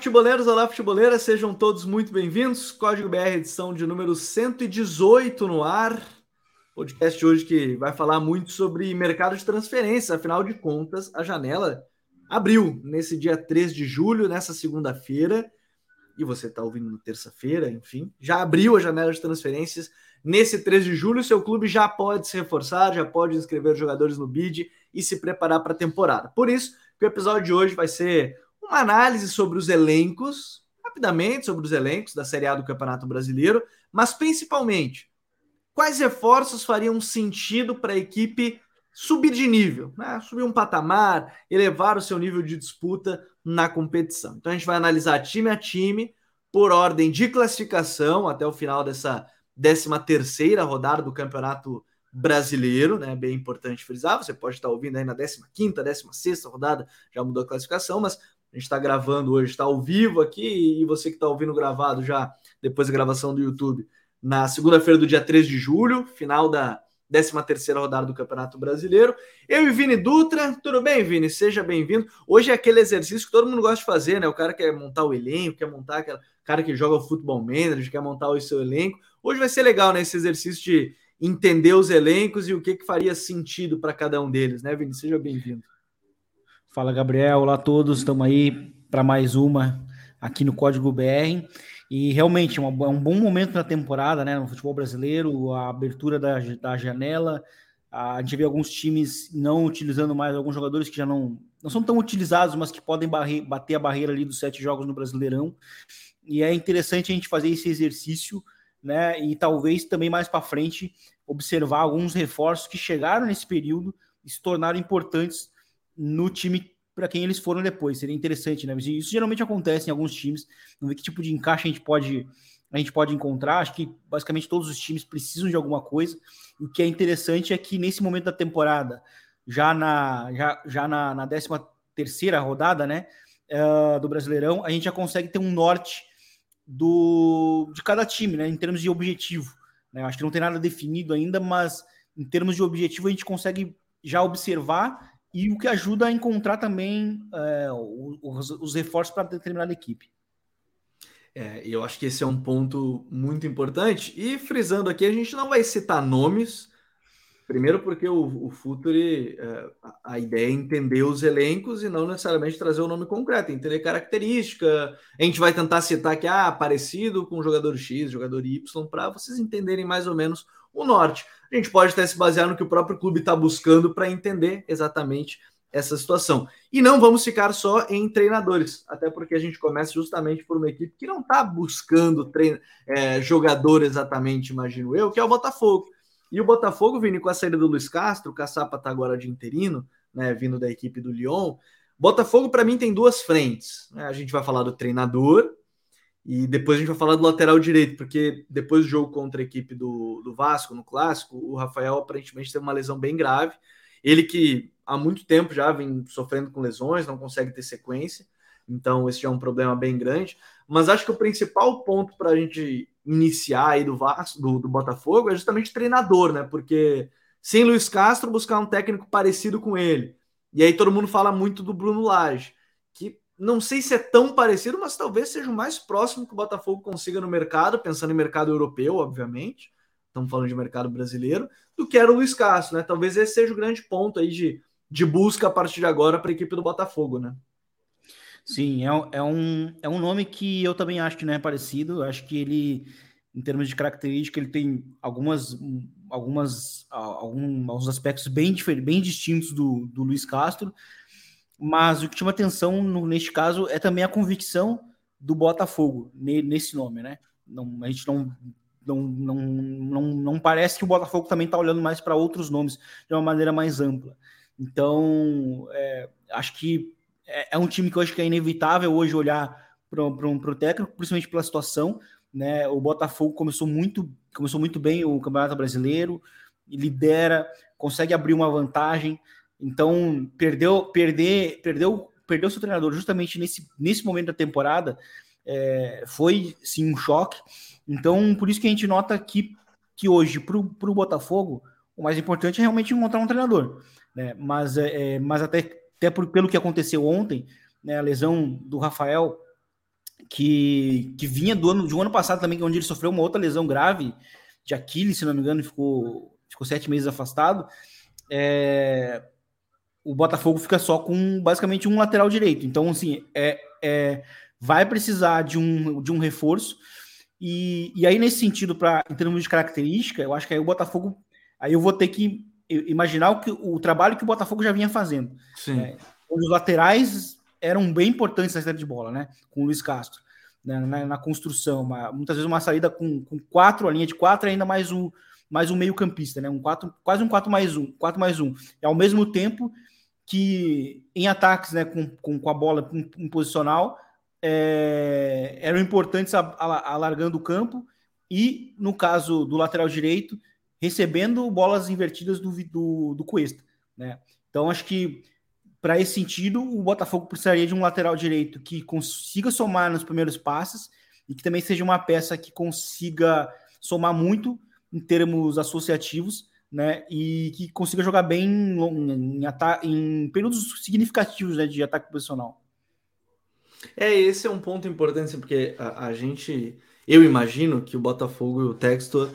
Futeboleiros, olá, futeboleiras, sejam todos muito bem-vindos. Código BR, edição de número 118 no ar. Podcast hoje que vai falar muito sobre mercado de transferência, afinal de contas, a janela abriu nesse dia 3 de julho, nessa segunda-feira, e você está ouvindo na terça-feira, enfim, já abriu a janela de transferências nesse 3 de julho. Seu clube já pode se reforçar, já pode inscrever jogadores no bid e se preparar para a temporada. Por isso, o episódio de hoje vai ser uma análise sobre os elencos, rapidamente sobre os elencos da Série A do Campeonato Brasileiro, mas principalmente quais reforços fariam sentido para a equipe subir de nível, né? subir um patamar, elevar o seu nível de disputa na competição. Então a gente vai analisar time a time por ordem de classificação até o final dessa 13 terceira rodada do Campeonato Brasileiro, né? Bem importante frisar. Você pode estar ouvindo aí na 15 quinta, 16 sexta rodada, já mudou a classificação, mas a gente está gravando hoje, está ao vivo aqui, e você que está ouvindo gravado já depois da gravação do YouTube, na segunda-feira do dia 3 de julho, final da 13 terceira rodada do Campeonato Brasileiro. Eu e Vini Dutra, tudo bem, Vini? Seja bem-vindo. Hoje é aquele exercício que todo mundo gosta de fazer, né? O cara quer montar o elenco, quer montar aquela cara que joga o futebol manager, quer montar o seu elenco. Hoje vai ser legal, né? Esse exercício de entender os elencos e o que, que faria sentido para cada um deles, né, Vini? Seja bem-vindo. Fala, Gabriel. Olá a todos. Estamos aí para mais uma aqui no Código BR. E realmente é, é um bom momento na temporada, né? No futebol brasileiro, a abertura da, da janela. A gente vê alguns times não utilizando mais alguns jogadores que já não, não são tão utilizados, mas que podem barre, bater a barreira ali dos sete jogos no Brasileirão. E é interessante a gente fazer esse exercício, né? E talvez também mais para frente observar alguns reforços que chegaram nesse período e se tornaram importantes no time para quem eles foram depois. Seria interessante, né? Isso geralmente acontece em alguns times. Vamos ver que tipo de encaixe a gente pode a gente pode encontrar. Acho que basicamente todos os times precisam de alguma coisa. O que é interessante é que nesse momento da temporada, já na já, já na, na 13 terceira rodada, né, uh, do Brasileirão, a gente já consegue ter um norte do de cada time, né, em termos de objetivo. Né? Acho que não tem nada definido ainda, mas em termos de objetivo a gente consegue já observar e o que ajuda a encontrar também é, os, os, reforços para determinada equipe. É, eu acho que esse é um ponto muito importante. E frisando aqui, a gente não vai citar nomes, primeiro porque o, o Futuri, é, a ideia é entender os elencos e não necessariamente trazer o nome concreto, entender característica. A gente vai tentar citar que, ah, parecido com jogador X, jogador Y, para vocês entenderem mais ou menos o norte. A gente pode até se basear no que o próprio clube está buscando para entender exatamente essa situação. E não vamos ficar só em treinadores, até porque a gente começa justamente por uma equipe que não está buscando é, jogador exatamente, imagino eu, que é o Botafogo. E o Botafogo, Vini, com a saída do Luiz Castro, o Caçapa está agora de interino, né, vindo da equipe do Lyon. Botafogo, para mim, tem duas frentes. Né? A gente vai falar do treinador, e depois a gente vai falar do lateral direito, porque depois do jogo contra a equipe do, do Vasco, no clássico, o Rafael aparentemente teve uma lesão bem grave. Ele que há muito tempo já vem sofrendo com lesões, não consegue ter sequência. Então, esse é um problema bem grande. Mas acho que o principal ponto para a gente iniciar aí do Vasco, do, do Botafogo, é justamente treinador, né? Porque sem Luiz Castro, buscar um técnico parecido com ele. E aí todo mundo fala muito do Bruno Lage, que não sei se é tão parecido, mas talvez seja o mais próximo que o Botafogo consiga no mercado, pensando em mercado europeu, obviamente. Estamos falando de mercado brasileiro, do que era o Luiz Castro, né? Talvez esse seja o grande ponto aí de, de busca a partir de agora para a equipe do Botafogo, né? Sim, é, é, um, é um nome que eu também acho que não é parecido. acho que ele, em termos de característica, ele tem algumas, algumas alguns aspectos bem, bem distintos do, do Luiz Castro mas o que chama atenção no, neste caso é também a convicção do Botafogo nesse nome, né? Não, a gente não, não, não, não, não parece que o Botafogo também está olhando mais para outros nomes de uma maneira mais ampla. Então, é, acho que é, é, um time que eu acho que é inevitável hoje olhar para o técnico, principalmente pela situação. Né? O Botafogo começou muito, começou muito bem o Campeonato Brasileiro, lidera, consegue abrir uma vantagem. Então, perdeu, perder, perdeu, perdeu seu treinador justamente nesse, nesse momento da temporada é, foi sim um choque. Então, por isso que a gente nota que, que hoje, para o Botafogo, o mais importante é realmente encontrar um treinador. Né? Mas, é, é, mas até, até por, pelo que aconteceu ontem, né, a lesão do Rafael que, que vinha do ano, de um ano passado também, onde ele sofreu uma outra lesão grave de Aquiles, se não me engano, ficou, ficou sete meses afastado. É, o Botafogo fica só com basicamente um lateral direito. Então, assim, é, é vai precisar de um, de um reforço. E, e aí, nesse sentido, para em termos de característica, eu acho que aí o Botafogo. Aí eu vou ter que imaginar o, que, o trabalho que o Botafogo já vinha fazendo. Sim. É, os laterais eram bem importantes na saída de bola, né? Com o Luiz Castro. Né? Na, na, construção. Uma, muitas vezes uma saída com, com quatro, a linha de quatro, ainda mais um, mais um meio-campista, né? Um quatro, quase um 4 mais um, 4 mais um. E ao mesmo tempo que em ataques, né, com, com, com a bola em, em posicional, é, eram importantes alargando o campo e, no caso do lateral direito, recebendo bolas invertidas do, do, do Cuesta. Né? Então, acho que para esse sentido, o Botafogo precisaria de um lateral direito que consiga somar nos primeiros passes e que também seja uma peça que consiga somar muito em termos associativos né? E que consiga jogar bem em, em, em períodos significativos né, de ataque posicional. É, esse é um ponto importante, porque a, a, gente, eu imagino que o Botafogo e o Textor,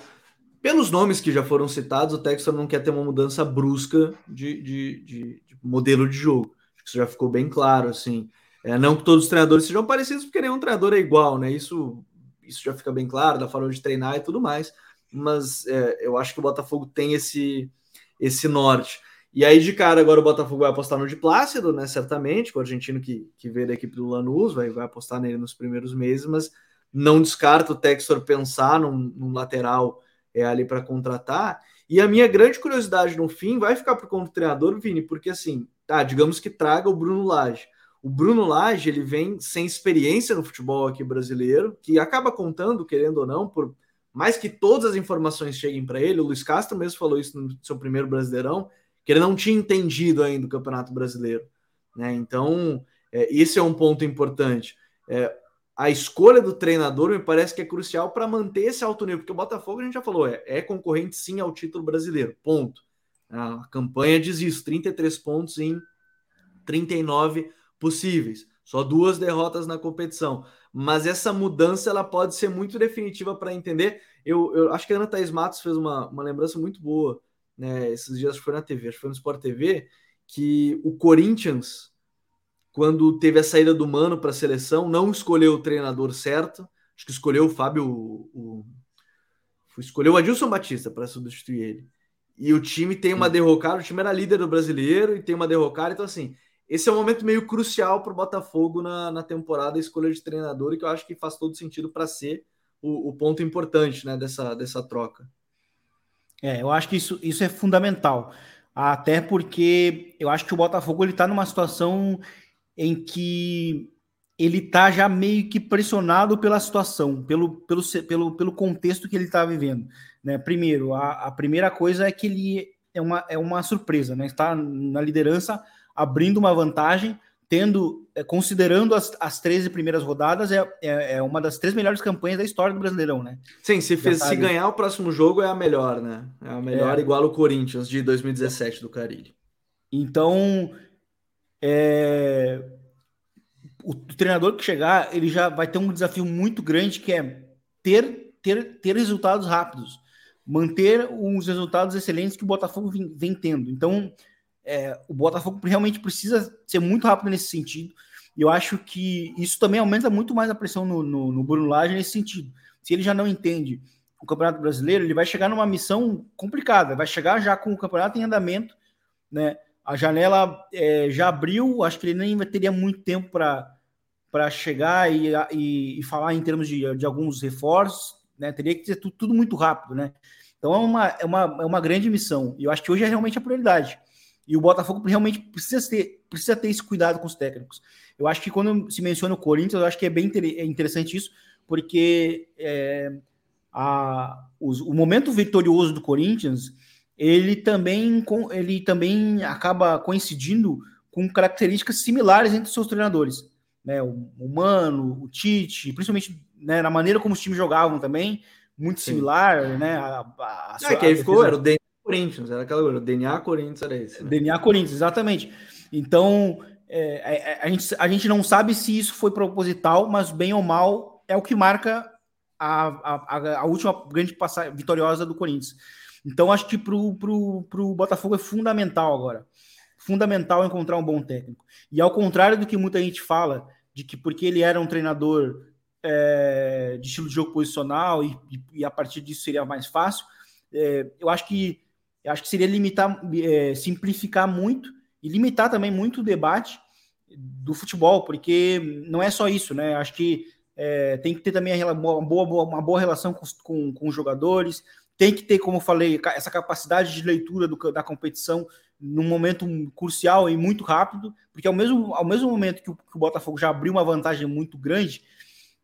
pelos nomes que já foram citados, o Textor não quer ter uma mudança brusca de, de, de, de modelo de jogo. Isso já ficou bem claro, assim. É, não que todos os treinadores sejam parecidos, porque nenhum treinador é igual, né? Isso, isso já fica bem claro, da forma de treinar e tudo mais mas é, eu acho que o Botafogo tem esse, esse norte. E aí, de cara, agora o Botafogo vai apostar no de Plácido, né? Certamente, o argentino que, que veio da equipe do Lanús, vai, vai apostar nele nos primeiros meses, mas não descarta o Textor pensar num, num lateral é, ali para contratar. E a minha grande curiosidade no fim vai ficar para o treinador, Vini, porque assim, tá, digamos que traga o Bruno Lage. O Bruno Lage, ele vem sem experiência no futebol aqui brasileiro, que acaba contando, querendo ou não, por mais que todas as informações cheguem para ele, o Luiz Castro mesmo falou isso no seu primeiro Brasileirão, que ele não tinha entendido ainda o Campeonato Brasileiro. Né? Então, é, esse é um ponto importante. É, a escolha do treinador me parece que é crucial para manter esse alto nível, porque o Botafogo, a gente já falou, é, é concorrente sim ao título brasileiro, ponto. A campanha diz isso, 33 pontos em 39 possíveis, só duas derrotas na competição mas essa mudança ela pode ser muito definitiva para entender. Eu, eu, acho que a Ana Thaís Matos fez uma, uma lembrança muito boa, né? Esses dias foi na TV, acho que foi no Sport TV, que o Corinthians, quando teve a saída do Mano para a seleção, não escolheu o treinador certo, acho que escolheu o Fábio, o, o escolheu o Adilson Batista para substituir ele. E o time tem uma derrocada, o time era líder do brasileiro e tem uma derrocada, então assim, esse é um momento meio crucial para o Botafogo na, na temporada, a escolha de treinador, e que eu acho que faz todo sentido para ser o, o, ponto importante né, dessa, dessa troca. É, eu acho que isso, isso é fundamental. Até porque eu acho que o Botafogo ele está numa situação em que ele está já meio que pressionado pela situação, pelo, pelo, pelo, pelo contexto que ele está vivendo. Né? Primeiro, a, a primeira coisa é que ele é uma, é uma surpresa, né? Está na liderança abrindo uma vantagem, tendo, é, considerando as, as 13 primeiras rodadas, é, é, é, uma das três melhores campanhas da história do Brasileirão, né? Sim, se, fez, se ganhar o próximo jogo é a melhor, né? É a melhor, é. igual o Corinthians de 2017 do Carilli. Então, é, o, treinador que chegar, ele já vai ter um desafio muito grande que é ter, ter, ter resultados rápidos, manter os resultados excelentes que o Botafogo vem, vem tendo. Então, é, o Botafogo realmente precisa ser muito rápido nesse sentido. E eu acho que isso também aumenta muito mais a pressão no, no, no Bruno Lage nesse sentido. Se ele já não entende o Campeonato Brasileiro, ele vai chegar numa missão complicada, vai chegar já com o campeonato em andamento, né? A janela é, já abriu, acho que ele nem teria muito tempo para chegar e, e, e, falar em termos de, de alguns reforços, né? Teria que ser tudo, tudo muito rápido, né? Então é uma, é, uma, é uma grande missão. E eu acho que hoje é realmente a prioridade. E o Botafogo realmente precisa ter, precisa ter esse cuidado com os técnicos. Eu acho que quando se menciona o Corinthians, eu acho que é bem é interessante isso, porque é, a, os, o momento vitorioso do Corinthians ele também, ele também acaba coincidindo com características similares entre os seus treinadores. Né? O, o Mano, o Tite, principalmente né, na maneira como os times jogavam também, muito Sim. similar, né? A, a, a, é, que aí ficou, era o Corinthians, era aquela coisa, DNA Corinthians era esse. Né? DNA Corinthians, exatamente. Então, é, a, é, é, a, gente, a gente não sabe se isso foi proposital, mas bem ou mal é o que marca a, a, a última grande passagem vitoriosa do Corinthians. Então, acho que para o Botafogo é fundamental agora. Fundamental encontrar um bom técnico. E ao contrário do que muita gente fala, de que porque ele era um treinador é, de estilo de jogo posicional e, e, a partir disso seria mais fácil, é, eu acho que eu acho que seria limitar, é, simplificar muito e limitar também muito o debate do futebol, porque não é só isso, né? Acho que é, tem que ter também uma boa, uma boa relação com, com, com, os jogadores, tem que ter, como eu falei, essa capacidade de leitura do, da competição num momento crucial e muito rápido, porque ao mesmo, ao mesmo momento que o, que o Botafogo já abriu uma vantagem muito grande,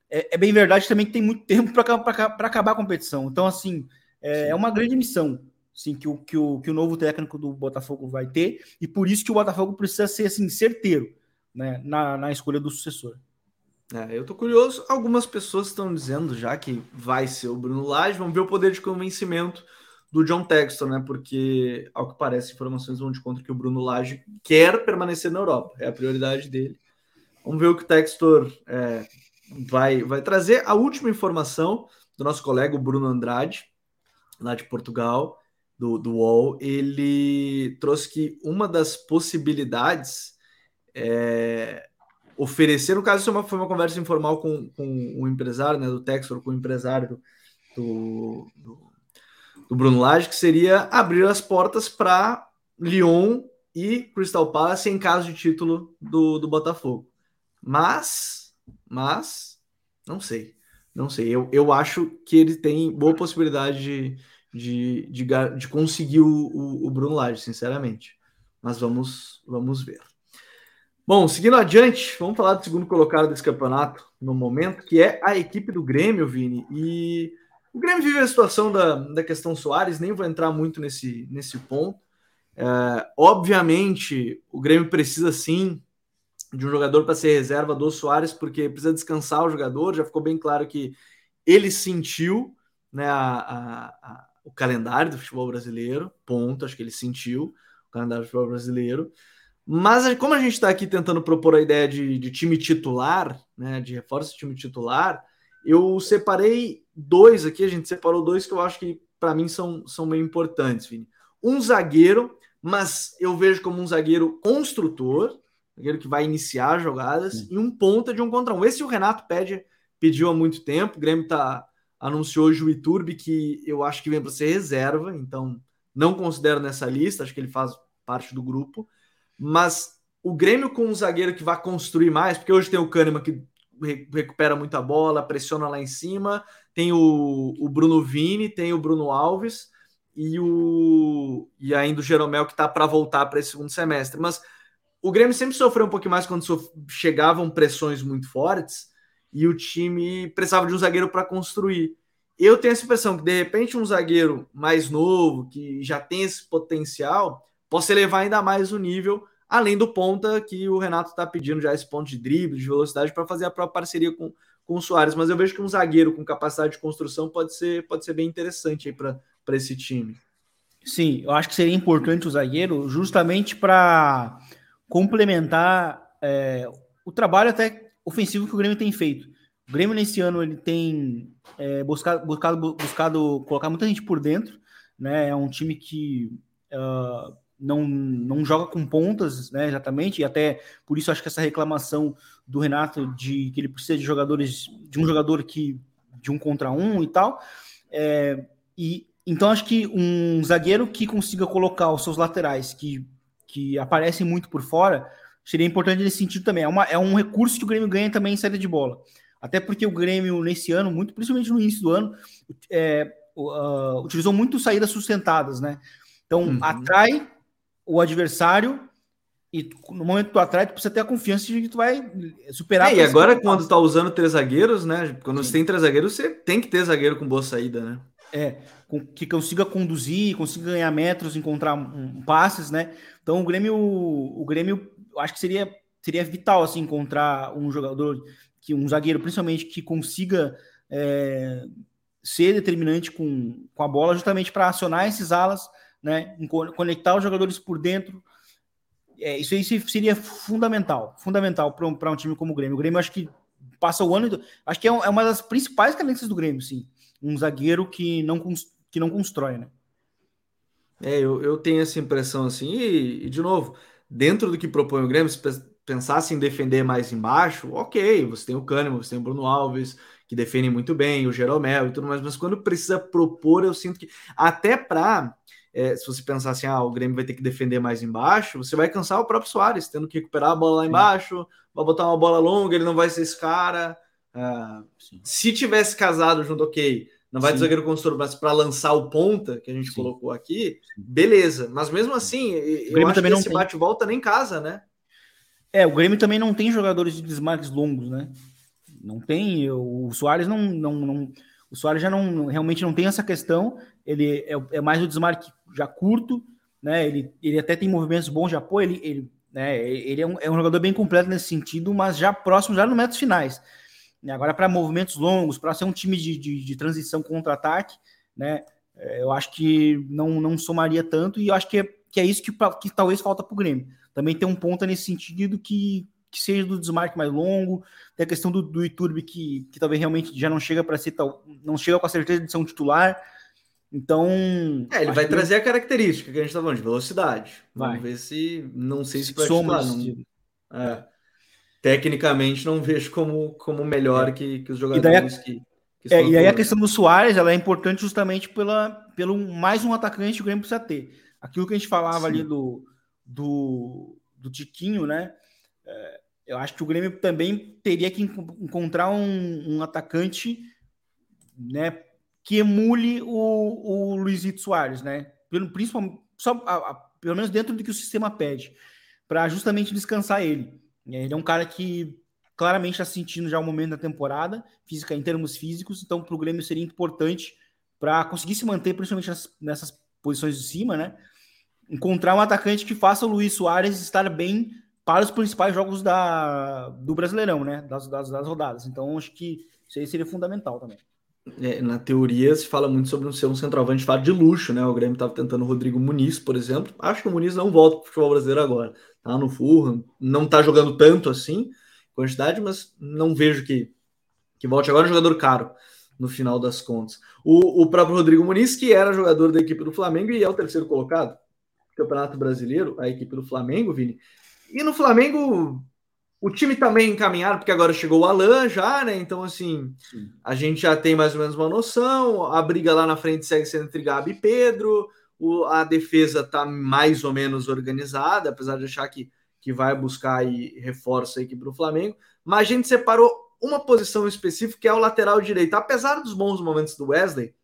é, é bem verdade também que tem muito tempo para acabar a competição. Então, assim, é, é, uma grande missão sim, que, o, que, o, que o novo técnico do Botafogo vai ter, e por isso que o Botafogo precisa ser assim, certeiro né, na, na escolha do sucessor. É, eu tô curioso. Algumas pessoas estão dizendo já que vai ser o Bruno Lage. Vamos ver o poder de convencimento do John Textor, né? Porque, ao que parece, informações vão de conta que o Bruno Lage quer permanecer na Europa. É a prioridade dele. Vamos ver o que o Textor é, vai, vai trazer. A última informação do nosso colega, o Bruno Andrade, lá de Portugal, do, do UOL, ele trouxe que uma das possibilidades é, oferecer, no caso, isso é foi uma conversa informal com, com o empresário, né, do Texor, com o empresário do, do, do Bruno Lage, que seria abrir as portas para Lyon e Crystal Palace em caso de título do, do Botafogo. Mas, mas, não sei, não sei. Eu, eu acho que ele tem boa possibilidade de, de, de, de conseguir o, o, o Bruno Lage, sinceramente. Mas vamos, vamos ver. Bom, seguindo adiante, vamos falar do segundo colocado desse campeonato no momento, que é a equipe do Grêmio, Vini. E o Grêmio vive a situação da, da questão Soares, nem vou entrar muito nesse, nesse ponto. É, obviamente, o Grêmio precisa sim de um jogador para ser reserva do Soares, porque precisa descansar o jogador. Já ficou bem claro que ele sentiu né, a, a, a, o calendário do futebol brasileiro, ponto. Acho que ele sentiu o calendário do futebol brasileiro. Mas como a gente está aqui tentando propor a ideia de, de, time titular, né, de reforço de time titular, eu separei dois aqui, a gente separou dois que eu acho que para mim são, são meio importantes, Vini. Um zagueiro, mas eu vejo como um zagueiro construtor, zagueiro que vai iniciar jogadas, Sim. e um ponta de um contra um. Esse o Renato pede, pediu há muito tempo, o Grêmio tá, anunciou hoje o Iturbe, que eu acho que vem para ser reserva, então não considero nessa lista, acho que ele faz parte do grupo mas o Grêmio com um zagueiro que vai construir mais, porque hoje tem o Kahneman que recupera muita bola, pressiona lá em cima, tem o, o Bruno Vini, tem o Bruno Alves e o e ainda o Jeromel que está para voltar para esse segundo semestre. Mas o Grêmio sempre sofreu um pouquinho mais quando chegavam pressões muito fortes e o time precisava de um zagueiro para construir. Eu tenho essa impressão que de repente um zagueiro mais novo, que já tem esse potencial, possa elevar ainda mais o nível além do ponta que o Renato está pedindo já esse ponto de drible, de velocidade, para fazer a própria parceria com, com o Soares. Mas eu vejo que um zagueiro com capacidade de construção pode ser, pode ser bem interessante para esse time. Sim, eu acho que seria importante o zagueiro justamente para complementar é, o trabalho até ofensivo que o Grêmio tem feito. O Grêmio nesse ano ele tem é, buscado, buscado, buscado colocar muita gente por dentro, né? É um time que uh, não, não joga com pontas, né, exatamente, e até por isso acho que essa reclamação do Renato de que ele precisa de jogadores, de um jogador que de um contra um e tal, é, e então acho que um zagueiro que consiga colocar os seus laterais que, que aparecem muito por fora seria importante nesse sentido também. É, uma, é um recurso que o Grêmio ganha também em saída de bola. Até porque o Grêmio, nesse ano, muito principalmente no início do ano, é, uh, utilizou muito saídas sustentadas, né? Então, uhum. atrai o adversário e no momento atrai, tu precisa ter a confiança de que tu vai superar. É, e agora, quando tá usando três zagueiros, né? Quando Sim. você tem três zagueiros, você tem que ter zagueiro com boa saída, né? É, que consiga conduzir, consiga ganhar metros, encontrar um, passes, né? Então o Grêmio, o Grêmio, acho que seria, seria vital assim encontrar um jogador que um zagueiro, principalmente que consiga é, ser determinante com, com a bola, justamente para acionar esses alas né? Conectar os jogadores por dentro. é, isso aí seria fundamental, fundamental para um, um time como o Grêmio. O Grêmio acho que passa o ano, acho que é, é uma das principais carências do Grêmio, sim. Um zagueiro que não, que não constrói, né? É, eu, eu tenho essa impressão assim, e, e de novo, dentro do que propõe o Grêmio, se pensasse em defender mais embaixo, ok, você tem o Kahneman, você tem o Bruno Alves, que defendem muito bem, o Jeromel e tudo mais, mas quando precisa propor, eu sinto que até para é, se você pensar assim, ah, o Grêmio vai ter que defender mais embaixo, você vai cansar o próprio Soares, tendo que recuperar a bola lá embaixo, vai botar uma bola longa, ele não vai ser esse cara. Uh, se tivesse casado junto, ok, não vai ter zagueiro construtor, mas para lançar o ponta, que a gente Sim. colocou aqui, beleza. Mas mesmo assim, eu Grêmio acho que esse bate-volta nem casa, né? É, o Grêmio também não tem jogadores de desmarques longos, né? Não tem. O Soares não, não, não o Soares já não realmente não tem essa questão. Ele é, é mais o desmarque já curto, né? Ele, ele até tem movimentos bons de apoio. Ele, ele, né? ele é, um, é um jogador bem completo nesse sentido, mas já próximo, já no metros finais. Agora, para movimentos longos, para ser um time de, de, de transição contra-ataque, né? É, eu acho que não, não somaria tanto, e eu acho que é, que é isso que, que talvez falta para o Grêmio. Também tem um ponto nesse sentido que, que seja do desmarque mais longo, tem a questão do, do Iturbe que, que talvez realmente já não chega para ser tal, não chega com a certeza de ser um titular. Então. É, ele vai que... trazer a característica que a gente está falando, de velocidade. Vai. Vamos ver se. Não sei se vai Soma não... é tecnicamente não vejo como, como melhor é. que, que os jogadores e que, que é, E aí a questão do Soares ela é importante justamente pela, pelo mais um atacante que o Grêmio precisa ter. Aquilo que a gente falava Sim. ali do, do, do Tiquinho, né? É, eu acho que o Grêmio também teria que encontrar um, um atacante né, que emule o, o Luizito Soares, né? Pelo, principalmente, só, a, a, pelo menos dentro do que o sistema pede, para justamente descansar ele. Ele é um cara que claramente está sentindo já o momento da temporada, física em termos físicos, então para o Grêmio seria importante para conseguir se manter, principalmente nessas, nessas, posições de cima, né? Encontrar um atacante que faça o Luiz Soares estar bem para os principais jogos da, do Brasileirão, né? Das, das, das rodadas. Então, acho que isso aí seria fundamental também. É, na teoria se fala muito sobre não ser um centroavante fado de luxo, né? O Grêmio estava tentando o Rodrigo Muniz, por exemplo. Acho que o Muniz não volta para o futebol brasileiro agora tá no Fulham, não tá jogando tanto assim, quantidade, mas não vejo que, que volte agora. É jogador caro, no final das contas. O, o próprio Rodrigo Muniz, que era jogador da equipe do Flamengo e é o terceiro colocado Campeonato Brasileiro, a equipe do Flamengo, Vini. E no Flamengo, o time também tá encaminhado, porque agora chegou o Alan já, né? Então, assim, Sim. a gente já tem mais ou menos uma noção. A briga lá na frente segue sendo entre Gabi e Pedro o, a defesa está mais ou menos organizada, apesar de achar que, que vai buscar e reforça aqui para o Flamengo. Mas a gente separou uma posição específica, que é o lateral direito. Apesar dos bons momentos do Wesley,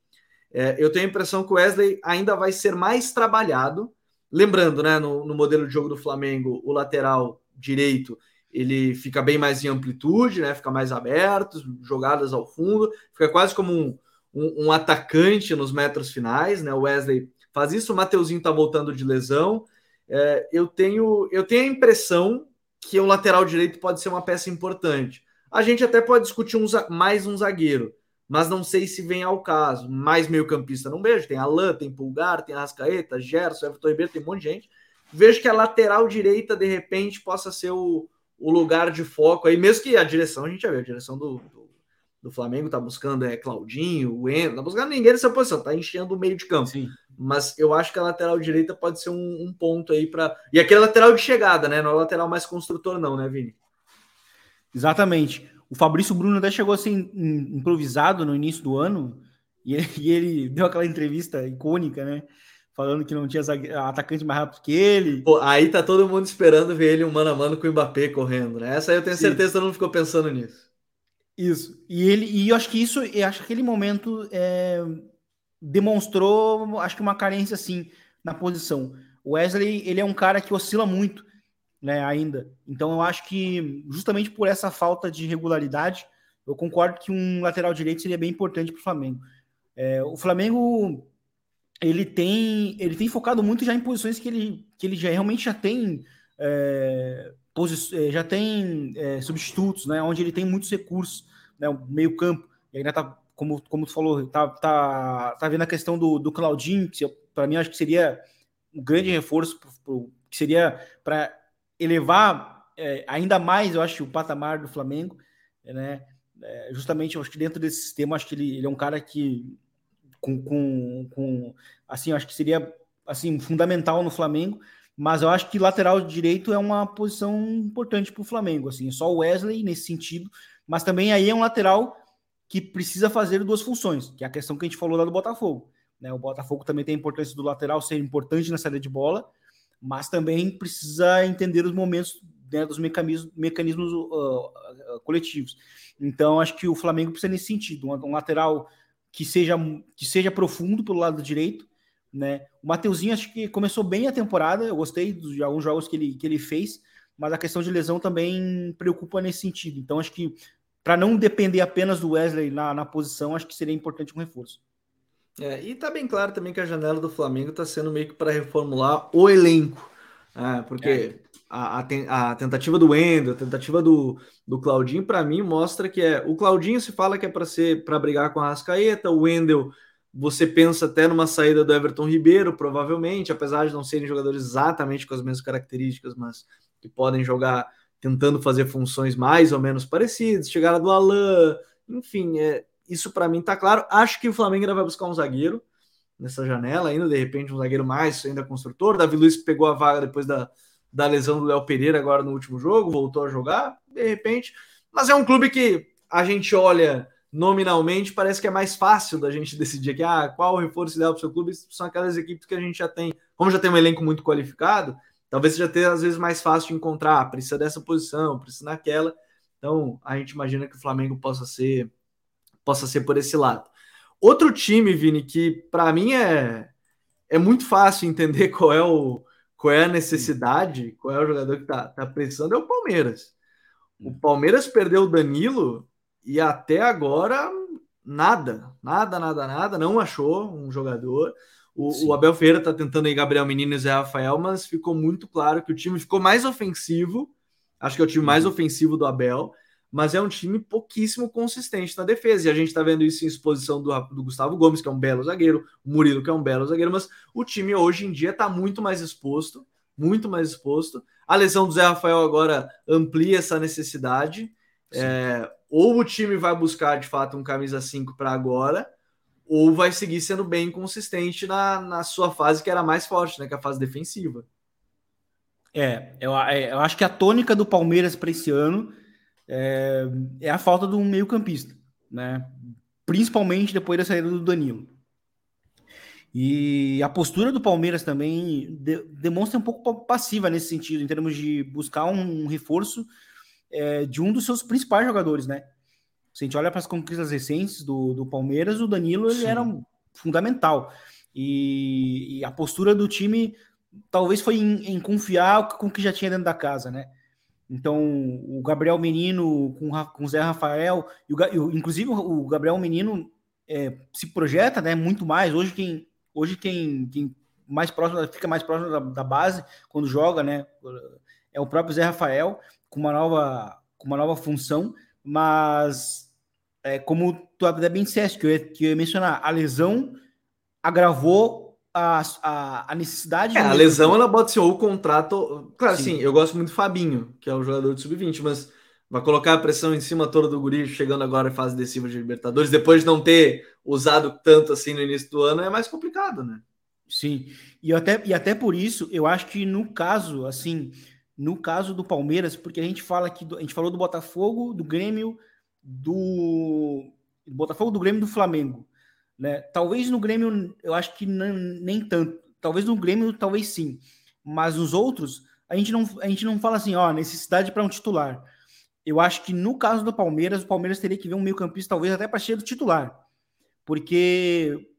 é, eu tenho a impressão que o Wesley ainda vai ser mais trabalhado. Lembrando, né, no, no modelo de jogo do Flamengo, o lateral direito ele fica bem mais em amplitude, né? Fica mais aberto, jogadas ao fundo, fica quase como um, um, um atacante nos metros finais, né? O Wesley faz isso. O Mateuzinho tá voltando de lesão. É, eu, tenho, eu tenho a impressão que o lateral direito pode ser uma peça importante. A gente até pode discutir um, mais um zagueiro, mas não sei se vem ao caso. Mais meio-campista não vejo. Tem Alain, tem Pulgar, tem Rascaeta, Gerson, Everton Ribeiro, tem um monte de gente. Vejo que a lateral direita, de repente, possa ser o, o lugar de foco aí, mesmo que a direção, a gente já viu, a direção do, do, do Flamengo tá buscando é Claudinho, o Endo, tá buscando ninguém nessa posição, tá enchendo o meio de campo. Sim mas eu acho que a lateral direita pode ser um, um ponto aí para. E aquele lateral de chegada, né? Não é lateral mais construtor, não, né, Vini? Exatamente. O Fabrício Bruno até chegou assim improvisado no início do ano e ele, e ele deu aquela entrevista icônica, né? Falando que não tinha atacante mais rápido que ele. Pô, aí tá todo mundo esperando ver ele um mano a mano com o Mbappé correndo, né? Essa aí eu tenho Sim. certeza que todo mundo ficou pensando nisso. Isso. E ele e eu acho que isso, eu acho que aquele momento é, demonstrou, acho que uma carência assim na posição. O Wesley, ele é um cara que oscila muito, né, ainda. Então eu acho que justamente por essa falta de regularidade, eu concordo que um lateral direito seria bem importante para o Flamengo. É, o Flamengo ele tem ele tem focado muito já em posições que ele, que ele já realmente já tem é, é já tem é, substitutos, né, onde ele tem muitos recursos, né, meio campo, e ainda está como, como tu falou, tá, tá, tá vendo a questão do, do Claudinho, que para mim acho que seria um grande reforço, pro, pro, que seria para elevar é, ainda mais, eu acho, o patamar do Flamengo, né? É, justamente, eu acho que dentro desse sistema, acho que ele, ele é um cara que com, com, com assim, acho que seria assim fundamental no Flamengo, mas eu acho que lateral direito é uma posição importante para o Flamengo, assim, só o Wesley nesse sentido, mas também aí é um lateral que precisa fazer duas funções, que é a questão que a gente falou lá do Botafogo. Né? O Botafogo também tem a importância do lateral ser importante na saída de bola, mas também precisa entender os momentos né, dos mecanismos, mecanismos uh, uh, coletivos. Então, acho que o Flamengo precisa nesse sentido, um, um, lateral que seja, que seja profundo pelo lado direito. Né? O Mateuzinho acho que começou bem a temporada, eu gostei de alguns jogos que ele, que ele fez, mas a questão de lesão também preocupa nesse sentido. Então, acho que para não depender apenas do Wesley na, na posição, acho que seria importante um reforço. É, e tá bem claro também que a janela do Flamengo está sendo meio que para reformular o elenco. É, porque é. A, a, a, tentativa do Wendel, a tentativa do, do Claudinho, para mim, mostra que é. O Claudinho se fala que é para ser para brigar com a Rascaeta, o Wendel, você pensa até numa saída do Everton Ribeiro, provavelmente, apesar de não serem jogadores exatamente com as mesmas características, mas que podem jogar tentando fazer funções mais ou menos parecidas, chegada do Alain, enfim, é, isso para mim tá claro. Acho que o Flamengo ainda vai buscar um zagueiro nessa janela, ainda de repente um zagueiro mais, ainda construtor. Davi Luiz pegou a vaga depois da, da lesão do Léo Pereira agora no último jogo, voltou a jogar, de repente. Mas é um clube que a gente olha nominalmente, parece que é mais fácil da gente decidir aqui, ah, qual o reforço ideal para o seu clube, são aquelas equipes que a gente já tem, como já tem um elenco muito qualificado, talvez seja até às vezes mais fácil de encontrar, ah, precisa dessa posição, precisa daquela. Então, a gente imagina que o Flamengo possa ser possa ser por esse lado. Outro time, Vini, que para mim é, é muito fácil entender qual é, o, qual é a necessidade, qual é o jogador que está tá precisando, é o Palmeiras. O Palmeiras perdeu o Danilo e até agora nada, nada, nada, nada, não achou um jogador. O, o Abel Ferreira está tentando aí Gabriel Menino e Zé Rafael, mas ficou muito claro que o time ficou mais ofensivo. Acho que é o time mais uhum. ofensivo do Abel mas é um time pouquíssimo consistente na defesa. E a gente está vendo isso em exposição do, do, Gustavo Gomes, que é um belo zagueiro, o Murilo, que é um belo zagueiro, mas o time hoje em dia está muito mais exposto, muito mais exposto. A lesão do Zé Rafael agora amplia essa necessidade. É, ou o time vai buscar de fato um camisa 5 para agora, ou vai seguir sendo bem consistente na, na sua fase que era mais forte, né? Que é a fase defensiva. É, eu, é, eu acho que a tônica do Palmeiras para esse ano é, é a falta de um meio-campista, né? Principalmente depois da saída do Danilo. E a postura do Palmeiras também de, demonstra um pouco passiva nesse sentido, em termos de buscar um, um reforço é, de um dos seus principais jogadores, né? Se a gente olha para as conquistas recentes do, do Palmeiras, o Danilo ele era um, fundamental. E, e, a postura do time talvez foi em, em confiar com o que já tinha dentro da casa, né? Então, o Gabriel Menino com, o Zé Rafael, e o, inclusive o Gabriel Menino é, se projeta né, muito mais. Hoje, quem, hoje quem, quem mais próximo, fica mais próximo da, da, base quando joga, né? É o próprio Zé Rafael, com uma nova, com uma nova função, mas é, como tu até bem disseste, que eu, ia, que eu ia mencionar, a lesão agravou a, a, a necessidade. É, a lesão ela bota assim, o contrato. Claro, sim. eu gosto muito do Fabinho, que é o jogador de sub-20, mas vai colocar a pressão em cima toda do Guri, chegando agora em fase decisiva de Libertadores, depois de não ter usado tanto assim no início do ano, é mais complicado, né? Sim, e até, e até por isso, eu acho que no caso, assim, no caso do Palmeiras, porque a gente fala aqui, a gente falou do Botafogo, do Grêmio, do, do Botafogo, do Grêmio do Flamengo. Né? Talvez no Grêmio, eu acho que não, nem tanto. Talvez no Grêmio, talvez sim. Mas nos outros, a gente não, a gente não fala assim, ó, necessidade para um titular. Eu acho que no caso do Palmeiras, o Palmeiras teria que ver um meio-campista, talvez até para ser do titular. Porque,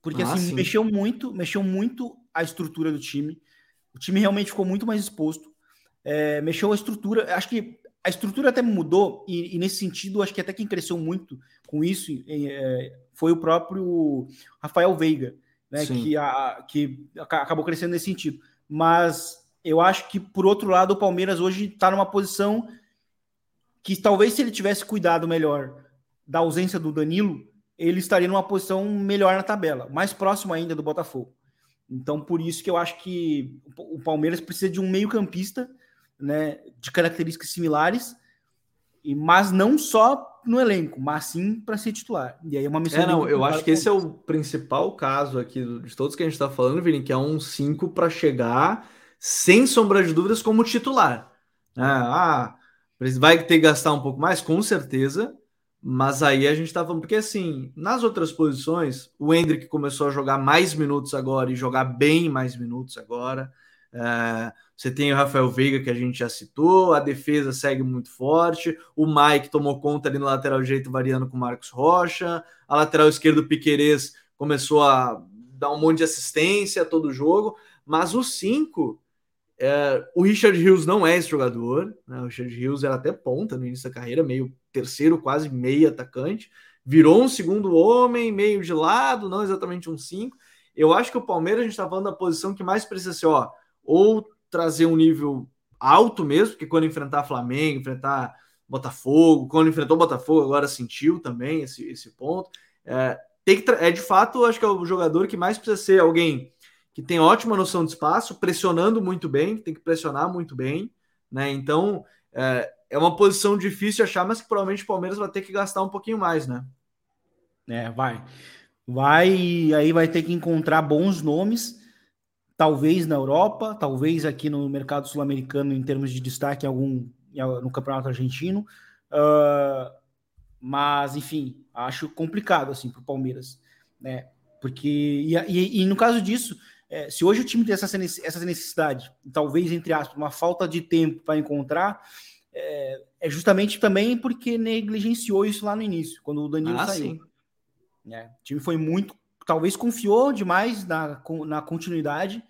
porque ah, assim, sim. mexeu muito, mexeu muito a estrutura do time. O time realmente ficou muito mais exposto. É, mexeu a estrutura. Acho que a estrutura até mudou, e, e, nesse sentido, acho que até quem cresceu muito com isso é, foi o próprio Rafael Veiga, né, que, a, que acabou crescendo nesse sentido. Mas eu acho que, por outro lado, o Palmeiras hoje está numa posição que talvez se ele tivesse cuidado melhor da ausência do Danilo, ele estaria numa posição melhor na tabela, mais próximo ainda do Botafogo. Então, por isso que eu acho que o Palmeiras precisa de um meio-campista né, de características similares, e mas não só no elenco, mas sim para ser titular. E aí é uma missão. É, não, eu acho que esse é o principal caso aqui de todos que a gente está falando, Vini, que é um 5 para chegar sem sombra de dúvidas como titular. Ah, vai ter que gastar um pouco mais, com certeza. Mas aí a gente estava falando, porque assim, nas outras posições, o Hendrick começou a jogar mais minutos agora e jogar bem mais minutos agora. É, você tem o Rafael Veiga, que a gente já citou, a defesa segue muito forte, o Mike tomou conta ali no lateral direito, variando com o Marcos Rocha, a lateral esquerdo, Piquerez, começou a dar um monte de assistência a todo jogo, mas os cinco, é, o Richard Hughes não é esse jogador, né? o Richard Hughes era até ponta no início da carreira, meio terceiro, quase meio atacante, virou um segundo homem, meio de lado, não exatamente um cinco. Eu acho que o Palmeiras, a gente está falando da posição que mais precisa ser, ó, ou trazer um nível alto mesmo, porque quando enfrentar Flamengo, enfrentar Botafogo, quando enfrentou Botafogo, agora sentiu também esse, esse ponto. É, tem que é de fato, acho que é o jogador que mais precisa ser alguém que tem ótima noção de espaço, pressionando muito bem, tem que pressionar muito bem, né? Então é, é uma posição difícil de achar, mas que provavelmente o Palmeiras vai ter que gastar um pouquinho mais, né? É, vai. Vai, aí vai ter que encontrar bons nomes talvez na Europa, talvez aqui no mercado sul-americano em termos de destaque algum no campeonato argentino, uh, mas enfim, acho complicado assim para o Palmeiras, né? Porque e, e, e no caso disso, é, se hoje o time tem essa, essa necessidade, talvez entre aspas, uma falta de tempo para encontrar, é, é, justamente também porque negligenciou isso lá no início, quando o Danilo ah, saiu. É, o time foi muito, talvez confiou demais na, na continuidade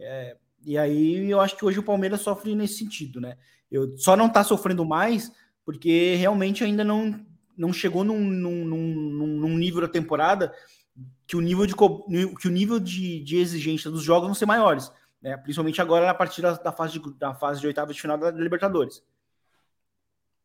é, e aí eu acho que hoje o Palmeiras sofre nesse sentido, né? Eu só não tá sofrendo mais porque realmente ainda não, não chegou num, num, num, num nível da temporada que o nível de, que o nível de, de exigência dos jogos vão ser maiores, né? Principalmente agora na partida da fase de, da fase de oitava de final da Libertadores.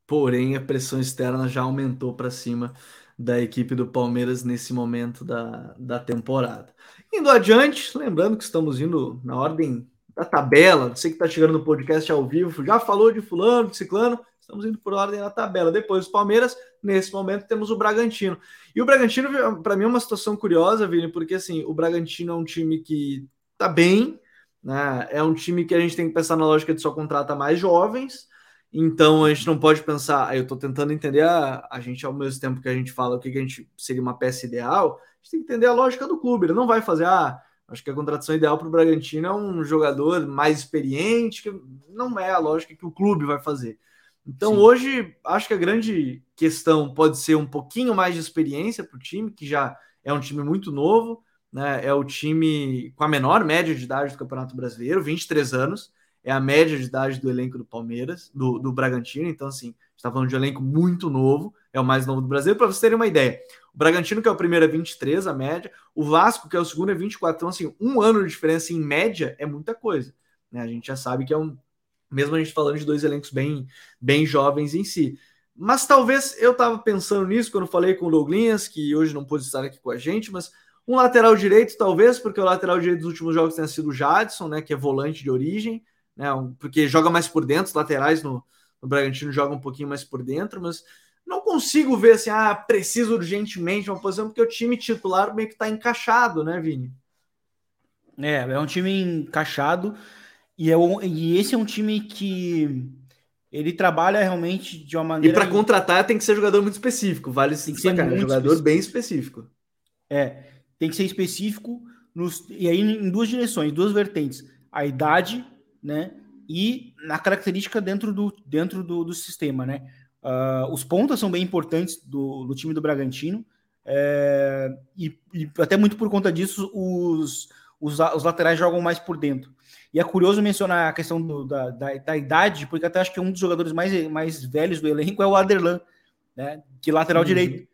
Porém, a pressão externa já aumentou para cima da equipe do Palmeiras nesse momento da, da temporada. Indo adiante, lembrando que estamos indo na ordem da tabela, você que está chegando no podcast ao vivo, já falou de fulano, de ciclano, estamos indo por ordem da tabela. Depois do Palmeiras, nesse momento temos o Bragantino. E o Bragantino, para mim, é uma situação curiosa, Vini, porque assim, o Bragantino é um time que está bem, né? É um time que a gente tem que pensar na lógica de só contrata mais jovens, então a gente não pode pensar, eu estou tentando entender a, a gente ao mesmo tempo que a gente fala o que, que a gente seria uma peça ideal, a gente tem que entender a lógica do clube. Ele não vai fazer, ah, acho que a contratação ideal para o Bragantino é um jogador mais experiente, que não é a lógica que o clube vai fazer. Então Sim. hoje acho que a grande questão pode ser um pouquinho mais de experiência para o time, que já é um time muito novo, né? É o time com a menor média de idade do Campeonato Brasileiro, 23 anos é a média de idade do elenco do Palmeiras, do, do Bragantino. Então, assim, está falando de um elenco muito novo, é o mais novo do Brasil. Para vocês terem uma ideia, o Bragantino, que é o primeiro, é 23, a média. O Vasco, que é o segundo, é 24. Então, assim, um ano de diferença em média é muita coisa. Né? A gente já sabe que é um. Mesmo a gente falando de dois elencos bem, bem jovens em si. Mas talvez eu estava pensando nisso quando falei com o Douglas, que hoje não pôde estar aqui com a gente, mas um lateral direito, talvez, porque o lateral direito dos últimos jogos tenha sido o Jadson, né? Que é volante de origem né? Porque joga mais por dentro, os laterais no, no Bragantino jogam um pouquinho mais por dentro, mas não consigo ver assim, ah, preciso urgentemente uma posição, porque o time titular meio que está encaixado, né, Vini? É, é um time encaixado e, é um, e esse é um time que ele trabalha realmente de uma maneira. E para contratar tem que ser jogador muito específico, vale tem que ser um jogador específico. bem específico. É, tem que ser específico nos, e aí em duas direções, duas vertentes: a idade né? E na característica dentro do, dentro do, do sistema, né? Uh, os pontas são bem importantes do, do time do Bragantino, é, e, e, até muito por conta disso, os, os, os, laterais jogam mais por dentro. E é curioso mencionar a questão do, da, da, da, idade, porque até acho que um dos jogadores mais, mais velhos do elenco é o Aderlan, né? Que lateral uhum. direito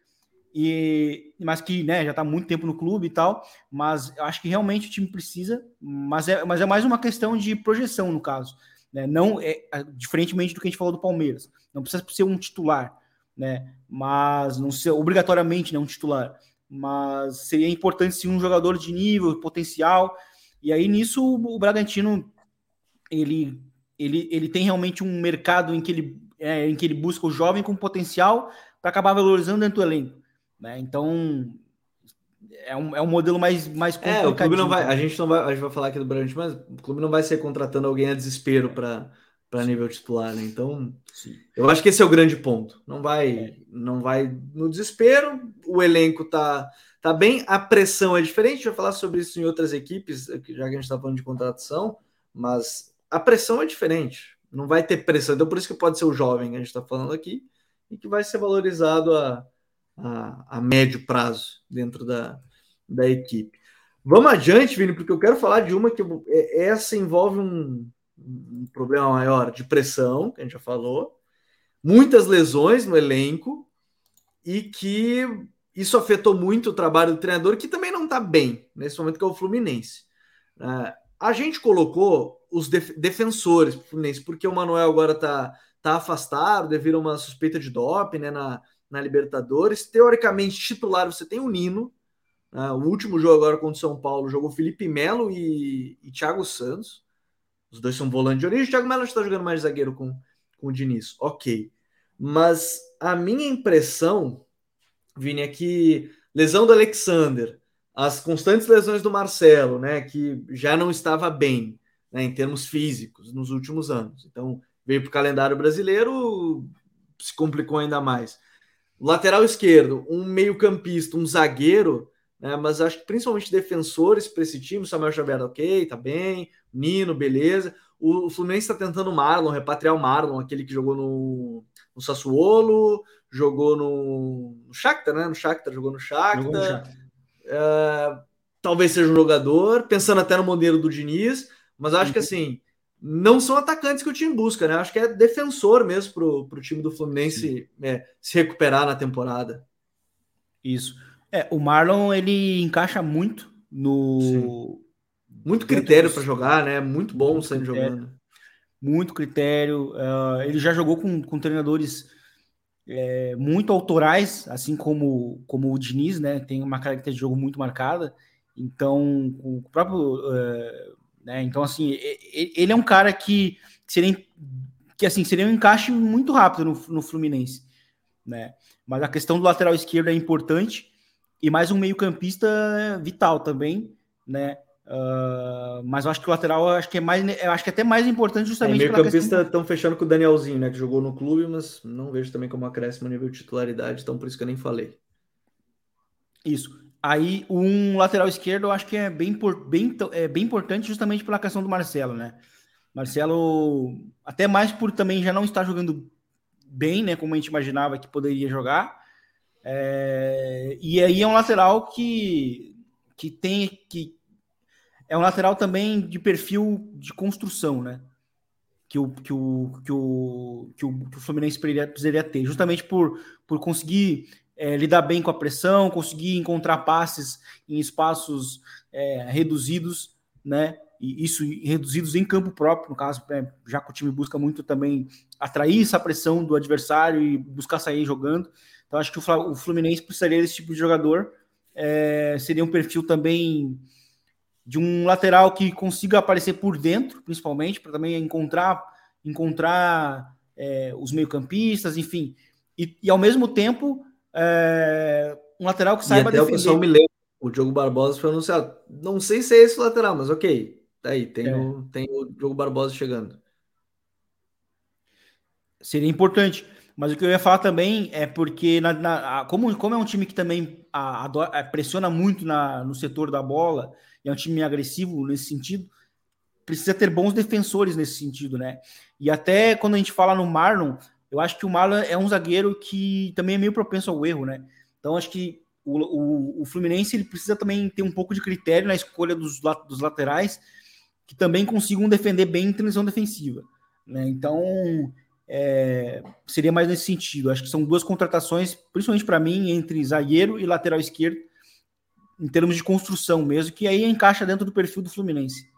e mas que né, já está muito tempo no clube e tal, mas eu acho que realmente o time precisa, mas é, mas é mais uma questão de projeção no caso, né? Não é, diferentemente do que a gente falou do Palmeiras, não precisa ser um titular, né? Mas não ser obrigatoriamente né, um titular, mas seria importante sim um jogador de nível, potencial. E aí nisso o Bragantino ele ele, ele tem realmente um mercado em que ele, é, em que ele busca o jovem com potencial para acabar valorizando dentro do elenco. Né? Então, é um, é um modelo mais, mais complicado. É, o clube não vai, a gente não vai, a gente vai falar aqui do Brant, mas o clube não vai ser contratando alguém a desespero para para nível titular, né? Então, Sim. eu acho que esse é o grande ponto. Não vai, é. não vai no desespero. O elenco tá tá bem, a pressão é diferente. A gente vai falar sobre isso em outras equipes, já que a gente está falando de contratação, mas a pressão é diferente. Não vai ter pressão. Então, por isso que pode ser o jovem que a gente está falando aqui e que vai ser valorizado a, a, a médio prazo dentro da, da equipe. Vamos adiante, Vini, porque eu quero falar de uma que é, essa envolve um, um problema maior de pressão, que a gente já falou, muitas lesões no elenco e que isso afetou muito o trabalho do treinador, que também não está bem nesse momento, que é o Fluminense. Uh, a gente colocou os def defensores do Fluminense, porque o Manuel agora está tá afastado devido a uma suspeita de doping né, na, na Libertadores. Teoricamente, titular, você tem o Nino. Uh, o último jogo agora contra o São Paulo jogou Felipe Melo e, e Thiago Santos. Os dois são volantes de origem. O Thiago Melo está jogando mais zagueiro com, com o Diniz. Ok. Mas a minha impressão, Vini, é que lesão do Alexander, as constantes lesões do Marcelo, né, que já não estava bem né, em termos físicos nos últimos anos. Então, veio para o calendário brasileiro, se complicou ainda mais. Lateral esquerdo, um meio-campista, um zagueiro, né, mas acho que principalmente defensores para esse time. Samuel Xavier, ok, tá bem. Nino, beleza. O, o Fluminense está tentando o Marlon, repatriar o Marlon, aquele que jogou no, no Sassuolo, jogou no, no Shakhtar, né? No Shakhtar, jogou no Shakhtar. Jogou no Shakhtar. Uh, talvez seja um jogador, pensando até no modelo do Diniz, mas acho uhum. que assim, não são atacantes que o time busca, né? Acho que é defensor mesmo para o time do Fluminense é, se recuperar na temporada. Isso. É, o Marlon ele encaixa muito no. Sim. Muito critério para jogar, né? Muito bom muito saindo jogando. Muito critério. Uh, ele já jogou com, com treinadores é, muito autorais, assim como, como o Diniz, né? Tem uma característica de jogo muito marcada. Então, o próprio. Uh, né, então, assim, ele é um cara que seria, que, assim, seria um encaixe muito rápido no, no Fluminense. Né? Mas a questão do lateral esquerdo é importante e mais um meio-campista vital também, né? Uh, mas eu acho que o lateral acho que é mais, eu acho que é até mais importante justamente. É, meio campista estão fechando com o Danielzinho, né? Que jogou no clube, mas não vejo também como acréscimo nível de titularidade, então por isso que eu nem falei. Isso. Aí um lateral esquerdo eu acho que é bem, bem, é bem importante justamente pela questão do Marcelo, né? Marcelo, até mais por também já não estar jogando bem, né? Como a gente imaginava que poderia jogar. É, e aí é um lateral que, que tem que é um lateral também de perfil de construção, né? Que o, que o, que o, que o, que o Fluminense precisaria ter, justamente por, por conseguir é, lidar bem com a pressão, conseguir encontrar passes em espaços é, reduzidos, né? E isso reduzidos em campo próprio, no caso, é, já que o time busca muito também atrair essa pressão do adversário e buscar sair jogando. Então, acho que o Fluminense precisaria desse tipo de jogador. É, seria um perfil também de um lateral que consiga aparecer por dentro, principalmente, para também encontrar encontrar é, os meio-campistas, enfim. E, e, ao mesmo tempo, é, um lateral que saiba e até defender. o pessoal me lembra, o Diogo Barbosa foi anunciado. Não sei se é esse o lateral, mas ok. Tá aí, tem, é. o, tem o Diogo Barbosa chegando. Seria importante. Mas o que eu ia falar também é porque, na, na, como, como é um time que também a, a, pressiona muito na, no setor da bola, e é um time agressivo nesse sentido, precisa ter bons defensores nesse sentido, né? E até quando a gente fala no Marlon, eu acho que o Marlon é um zagueiro que também é meio propenso ao erro, né? Então acho que o, o, o Fluminense ele precisa também ter um pouco de critério na escolha dos, dos laterais que também consigam defender bem em transição defensiva. Né? Então, é, seria mais nesse sentido. Acho que são duas contratações, principalmente para mim, entre zagueiro e lateral esquerdo, em termos de construção mesmo, que aí encaixa dentro do perfil do Fluminense.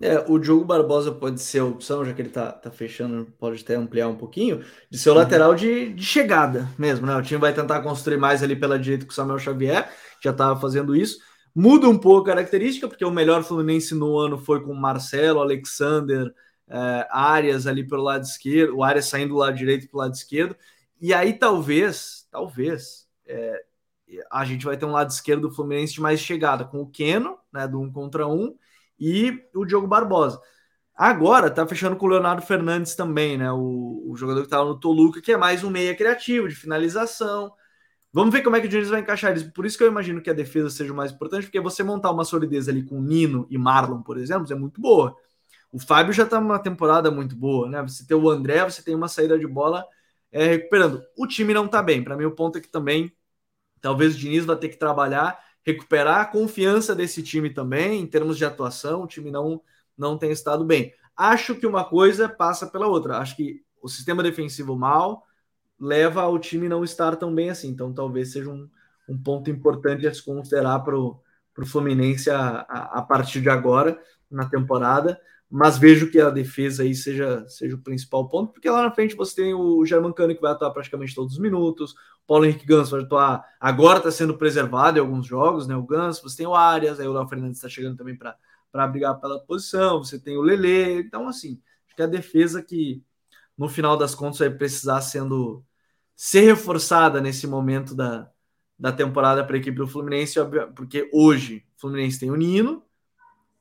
É, o Diogo Barbosa pode ser a opção, já que ele tá, tá fechando, pode até ampliar um pouquinho, de ser o uhum. lateral de, de chegada mesmo, né? O time vai tentar construir mais ali pela direita com o Samuel Xavier, já estava fazendo isso. Muda um pouco a característica, porque o melhor Fluminense no ano foi com Marcelo, Alexander, é, áreas ali pelo lado esquerdo, o área saindo do lado direito para o lado esquerdo. E aí talvez, talvez, é, a gente vai ter um lado esquerdo do Fluminense de mais chegada, com o Keno, né, do um contra um, e o Diogo Barbosa. Agora tá fechando com o Leonardo Fernandes também, né? O, o jogador que estava no Toluca, que é mais um meia criativo, de finalização. Vamos ver como é que o Diniz vai encaixar isso. Por isso que eu imagino que a defesa seja o mais importante, porque você montar uma solidez ali com Nino e Marlon, por exemplo, é muito boa. O Fábio já tá numa temporada muito boa, né? Você tem o André, você tem uma saída de bola é, recuperando. O time não tá bem. Para mim, o ponto é que também talvez o Diniz vai ter que trabalhar, recuperar a confiança desse time também, em termos de atuação. O time não não tem estado bem. Acho que uma coisa passa pela outra. Acho que o sistema defensivo mal leva ao time não estar tão bem assim. Então, talvez seja um, um ponto importante a se considerar para o Fluminense a, a, a, partir de agora na temporada. Mas vejo que a defesa aí seja, seja o principal ponto, porque lá na frente você tem o German Cano que vai atuar praticamente todos os minutos, o Paulo Henrique Ganso vai atuar, agora está sendo preservado em alguns jogos, né? O Ganso, você tem o Arias, aí o Léo Fernandes está chegando também para para brigar pela posição, você tem o Lele, então assim, acho que a defesa que no final das contas vai precisar sendo ser reforçada nesse momento da, da temporada para a equipe do Fluminense, porque hoje o Fluminense tem o Nino,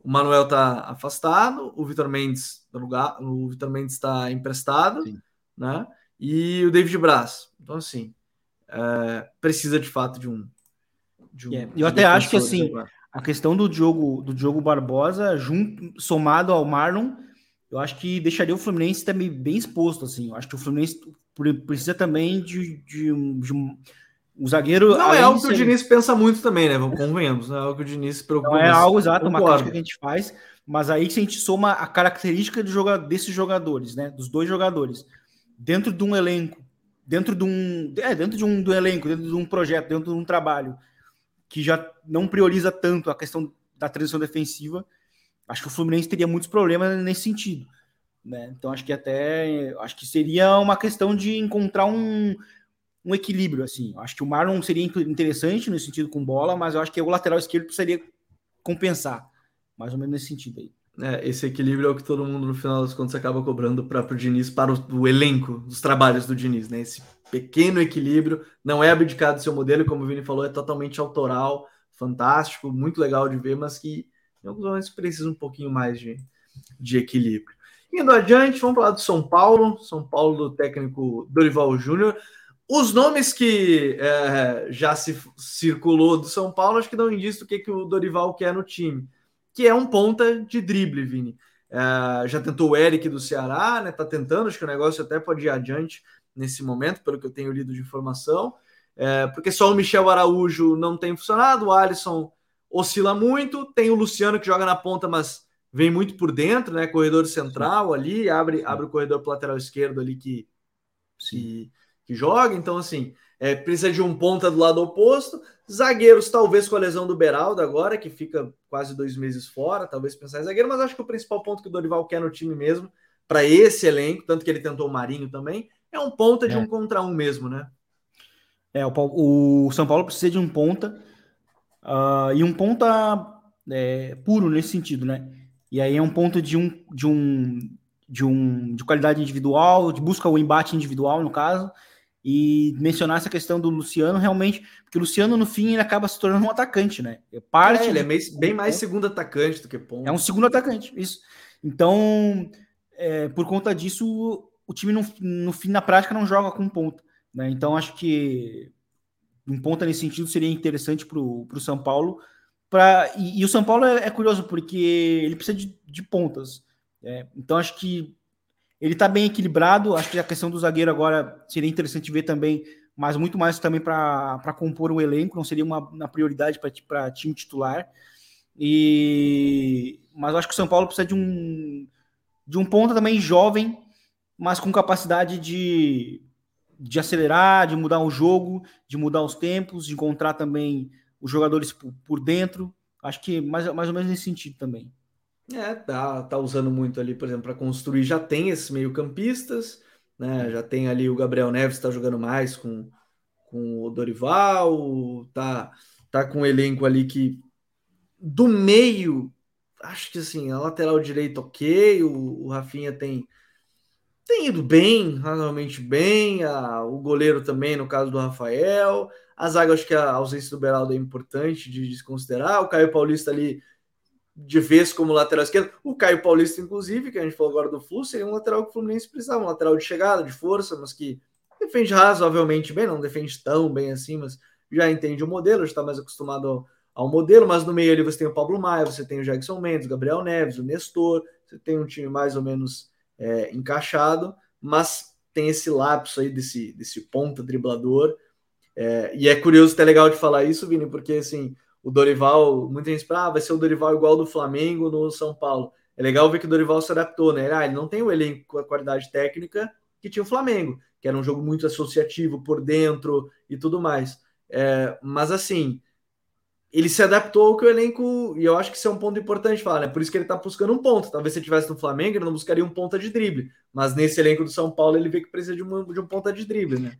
o Manuel está afastado, o Vitor Mendes no lugar, o Vitor Mendes está emprestado, Sim. né? E o David Braz. Então assim, é, precisa de fato de um. De um yeah. Eu até acho que assim, a questão do Diogo, do Diogo Barbosa, junto, somado ao Marlon, eu acho que deixaria o Fluminense também bem exposto. Assim. Eu acho que o Fluminense precisa também de, de, um, de um zagueiro. Não é algo que o Diniz pensa muito também, né? Vamos convenhamos. Não é algo que o Diniz se preocupa. Não é algo exato, uma crítica que a gente faz. Mas aí se a gente soma a característica de joga, desses jogadores, né? Dos dois jogadores, dentro de um elenco, dentro de um. É, dentro de um do elenco, dentro de um projeto, dentro de um trabalho que já não prioriza tanto a questão da transição defensiva, acho que o Fluminense teria muitos problemas nesse sentido. Né? Então acho que até acho que seria uma questão de encontrar um, um equilíbrio assim. Acho que o Marlon seria interessante no sentido com bola, mas eu acho que o lateral esquerdo precisaria compensar, mais ou menos nesse sentido aí. É, esse equilíbrio é o que todo mundo no final das contas acaba cobrando o próprio Diniz para o, o elenco dos trabalhos do Diniz, né? Esse pequeno equilíbrio, não é abdicado do seu modelo, como o Vini falou, é totalmente autoral, fantástico, muito legal de ver, mas que em alguns momentos precisa um pouquinho mais de, de equilíbrio. Indo adiante, vamos falar do São Paulo, São Paulo do técnico Dorival Júnior. Os nomes que é, já se circulou do São Paulo, acho que dão indício do que, que o Dorival quer no time, que é um ponta de drible, Vini. É, já tentou o Eric do Ceará, né? Tá tentando, acho que o negócio até pode ir adiante nesse momento, pelo que eu tenho lido de informação, é, porque só o Michel Araújo não tem funcionado, o Alisson oscila muito, tem o Luciano que joga na ponta, mas vem muito por dentro, né? Corredor central ali, abre, abre o corredor lateral esquerdo ali que, que, que joga, então assim. É, precisa de um ponta do lado oposto. Zagueiros, talvez com a lesão do Beraldo agora, que fica quase dois meses fora, talvez pensar em zagueiro, mas acho que o principal ponto que o Dorival quer no time mesmo, para esse elenco, tanto que ele tentou o Marinho também, é um ponta de é. um contra um mesmo, né? É, o, o São Paulo precisa de um ponta uh, e um ponta é, puro nesse sentido, né? E aí é um ponto de um de um de um de qualidade individual, de busca o embate individual no caso, e mencionar essa questão do Luciano realmente, porque o Luciano no fim ele acaba se tornando um atacante, né? É parte é, ele é meio, bem mais segundo atacante do que ponto. É um segundo atacante, isso. Então, é, por conta disso, o time no, no fim, na prática, não joga com ponta. Né? Então, acho que um ponta nesse sentido seria interessante para o São Paulo. Pra, e, e, o São Paulo é, é, curioso porque ele precisa de, de pontas. É, então, acho que ele está bem equilibrado. Acho que a questão do zagueiro agora seria interessante ver também, mas muito mais também para compor o elenco, não seria uma, uma prioridade para time titular. E, mas acho que o São Paulo precisa de um, de um ponta também jovem mas com capacidade de, de acelerar, de mudar o jogo, de mudar os tempos, de encontrar também os jogadores por, por dentro. Acho que mais, mais ou menos nesse sentido também. É, tá, tá usando muito ali, por exemplo, para construir. Já tem esses meio-campistas, né? Já tem ali o Gabriel Neves, está jogando mais com, com o Dorival, tá, tá com o elenco ali que do meio acho que assim, a lateral direita ok, o, o Rafinha tem, tem ido bem, razoavelmente bem, a, o goleiro também, no caso do Rafael, a zaga, acho que a ausência do Beraldo é importante de desconsiderar, o Caio Paulista ali de vez como lateral esquerdo, o Caio Paulista, inclusive, que a gente falou agora do Flu, seria um lateral que o Fluminense precisava, um lateral de chegada, de força, mas que defende razoavelmente bem, não defende tão bem assim, mas já entende o modelo, já está mais acostumado ao, ao, modelo, mas no meio ali você tem o Pablo Maia, você tem o Jackson Mendes, o Gabriel Neves, o Nestor, você tem um time mais ou menos é, encaixado, mas tem esse lapso aí desse, desse ponta driblador, é, e é curioso, até legal de falar isso, Vini, porque assim, o Dorival, muita gente fala, ah, vai ser o Dorival igual do Flamengo no São Paulo. É legal ver que o Dorival se adaptou, né? Ah, ele não tem o elenco com a qualidade técnica que tinha o Flamengo, que era um jogo muito associativo por dentro e tudo mais. É, mas assim, ele se adaptou ao que o elenco, e eu acho que isso é um ponto importante falar, né? Por isso que ele tá buscando um ponto. Talvez se ele tivesse no Flamengo, ele não buscaria um ponta de drible. Mas nesse elenco do São Paulo, ele vê que precisa de, uma, de um ponta de drible, né?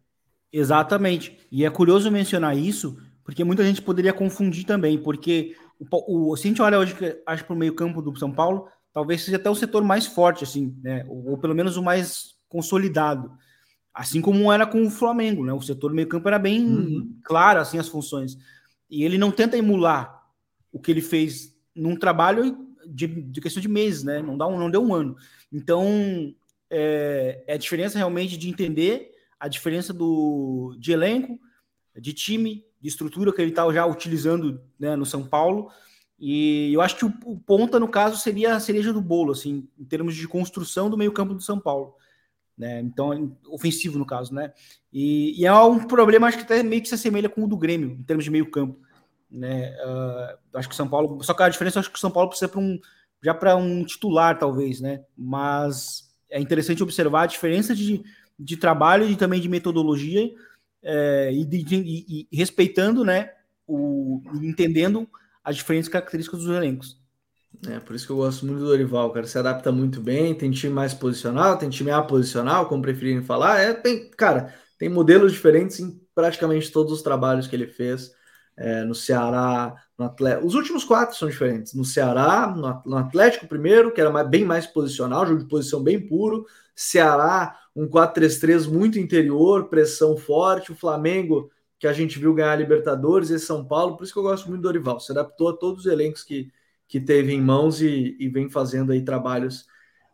Exatamente. E é curioso mencionar isso, porque muita gente poderia confundir também, porque o, o se a gente olha hoje, acho para o meio-campo do São Paulo, talvez seja até o setor mais forte, assim, né? Ou, ou, pelo menos o mais consolidado. Assim como era com o Flamengo, né? O setor meio-campo era bem uhum. claro, assim, as funções. E ele não tenta emular o que ele fez num trabalho de, de questão de meses, né? Não, dá um, não deu um ano. Então, é, é a diferença realmente de entender a diferença do, de elenco, de time, de estrutura que ele está já utilizando né, no São Paulo. E eu acho que o, o, ponta, no caso, seria a cereja do bolo, assim, em termos de construção do meio-campo do São Paulo. Né? Então, ofensivo, no caso, né? E, e, é um problema, acho que até meio que se assemelha com o do Grêmio, em termos de meio-campo. Né? Uh, acho que o São Paulo. Só que a diferença, acho que o São Paulo precisa para um, já para um titular, talvez, né? Mas é interessante observar a diferença de, de trabalho e também de metodologia é, e, de, e, e, respeitando, né, o, entendendo as diferentes características dos elencos. É, por isso que eu gosto muito do Dorival, cara, se adapta muito bem, tem time mais posicional, tem time aposicional, como preferirem falar, é, tem, cara, tem modelos diferentes em praticamente todos os trabalhos que ele fez, é, no Ceará, no Atlético. Os últimos quatro são diferentes. No Ceará, no Atlético primeiro, que era mais, bem mais posicional, jogo de posição bem puro. Ceará, um 4-3-3 muito interior, pressão forte. O Flamengo, que a gente viu ganhar a Libertadores, e São Paulo. Por isso que eu gosto muito do Dorival. Se adaptou a todos os elencos que, que teve em mãos e, e vem fazendo aí trabalhos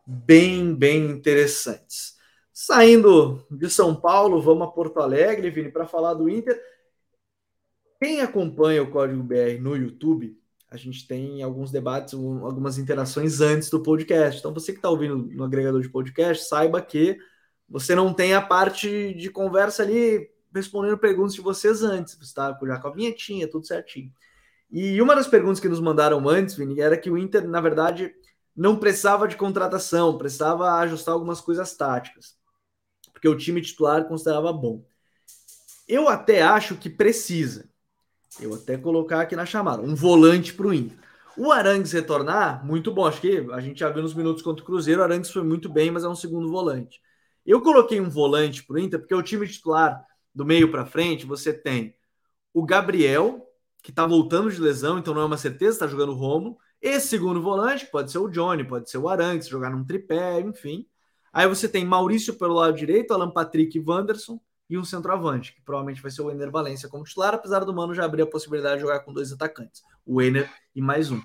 bem, bem interessantes. Saindo de São Paulo, vamos a Porto Alegre, Vini, para falar do Inter. Quem acompanha o Código BR no YouTube, a gente tem alguns debates, algumas interações antes do podcast. Então, você que está ouvindo no agregador de podcast, saiba que você não tem a parte de conversa ali respondendo perguntas de vocês antes. Você está já com a vinhetinha, tudo certinho. E uma das perguntas que nos mandaram antes, Vini, era que o Inter, na verdade, não precisava de contratação, precisava ajustar algumas coisas táticas, porque o time titular considerava bom. Eu até acho que precisa. Eu até colocar aqui na chamada, um volante para o Inter. O Arangues retornar, muito bom. Acho que a gente já viu nos minutos contra o Cruzeiro, o Arangues foi muito bem, mas é um segundo volante. Eu coloquei um volante para o Inter, porque o time titular, do meio para frente, você tem o Gabriel, que está voltando de lesão, então não é uma certeza, está jogando o Romo. Esse segundo volante, pode ser o Johnny, pode ser o Arangues, jogar num tripé, enfim. Aí você tem Maurício pelo lado direito, Alan Patrick e Wanderson e um centroavante, que provavelmente vai ser o Ener Valência como titular, apesar do Mano já abrir a possibilidade de jogar com dois atacantes, o Ener e mais um.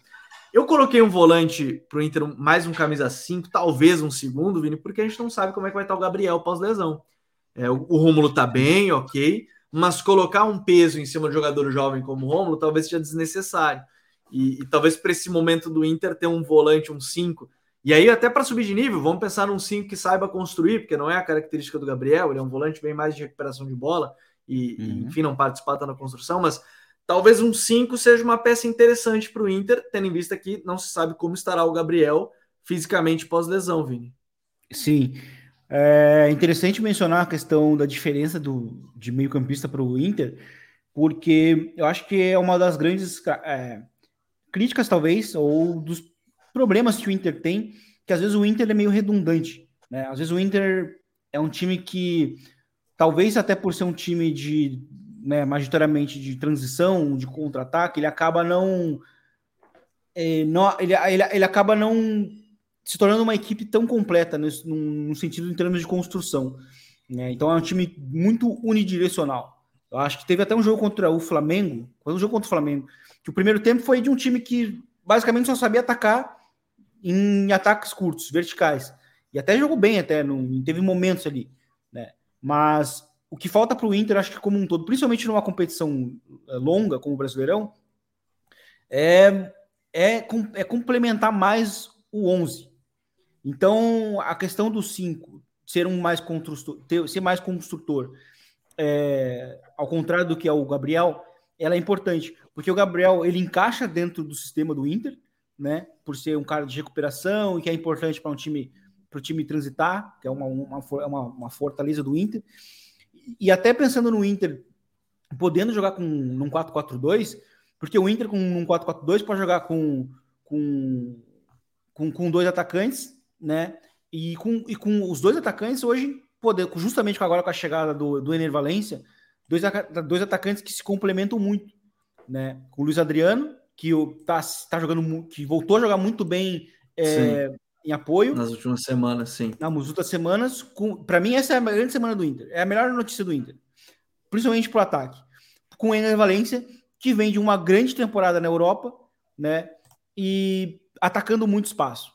Eu coloquei um volante para o Inter, mais um camisa 5, talvez um segundo, Vini, porque a gente não sabe como é que vai estar o Gabriel pós-lesão. É, o, o Rômulo tá bem, ok, mas colocar um peso em cima de um jogador jovem como o Rômulo talvez seja desnecessário. E, e talvez para esse momento do Inter ter um volante, um 5, e aí, até para subir de nível, vamos pensar num 5 que saiba construir, porque não é a característica do Gabriel, ele é um volante bem mais de recuperação de bola e, uhum. enfim, não participar na construção, mas talvez um 5 seja uma peça interessante para o Inter, tendo em vista que não se sabe como estará o Gabriel fisicamente pós-lesão, Vini. Sim. É interessante mencionar a questão da diferença do, de meio-campista para o Inter, porque eu acho que é uma das grandes é, críticas, talvez, ou dos problemas que o Inter tem, que às vezes o Inter é meio redundante. Né? Às vezes o Inter é um time que, talvez até por ser um time de, né, majoritariamente de transição, de contra-ataque, ele acaba não é, não, ele, ele, ele acaba não se tornando uma equipe tão completa no, sentido em termos de construção. Né? Então é um time muito unidirecional. Eu acho que teve até um jogo contra o Flamengo, foi um jogo contra o Flamengo, que o primeiro tempo foi de um time que basicamente só sabia atacar em ataques curtos, verticais. E até jogou bem, até, não, teve momentos ali. Né? Mas o que falta para o Inter, acho que como um todo, principalmente numa competição eh, longa como o Brasileirão, é, é, é complementar mais o 11. Então, a questão do 5 ser um mais construtor, ter, ser mais construtor, é, ao contrário do que é o Gabriel, ela é importante, porque o Gabriel ele encaixa dentro do sistema do Inter, né? Por ser um cara de recuperação e que é importante para um time para o time transitar, que é uma, uma, uma, uma, fortaleza do Inter. E até pensando no Inter podendo jogar com num 4-4-2, porque o Inter com um 4-4-2 pode jogar com, com, com, com dois atacantes, né? E com, e com os dois atacantes hoje, poder, justamente agora com a chegada do, do Ener Valência, dois, dois atacantes que se complementam muito, né? Com o Luiz Adriano, que tá, tá jogando, que voltou a jogar muito bem é, em apoio. Nas últimas semanas, sim. Nas últimas semanas, para mim, essa é a grande semana do Inter. É a melhor notícia do Inter. Principalmente pro ataque. Com o Ener Valência, que vem de uma grande temporada na Europa, né? E atacando muito espaço.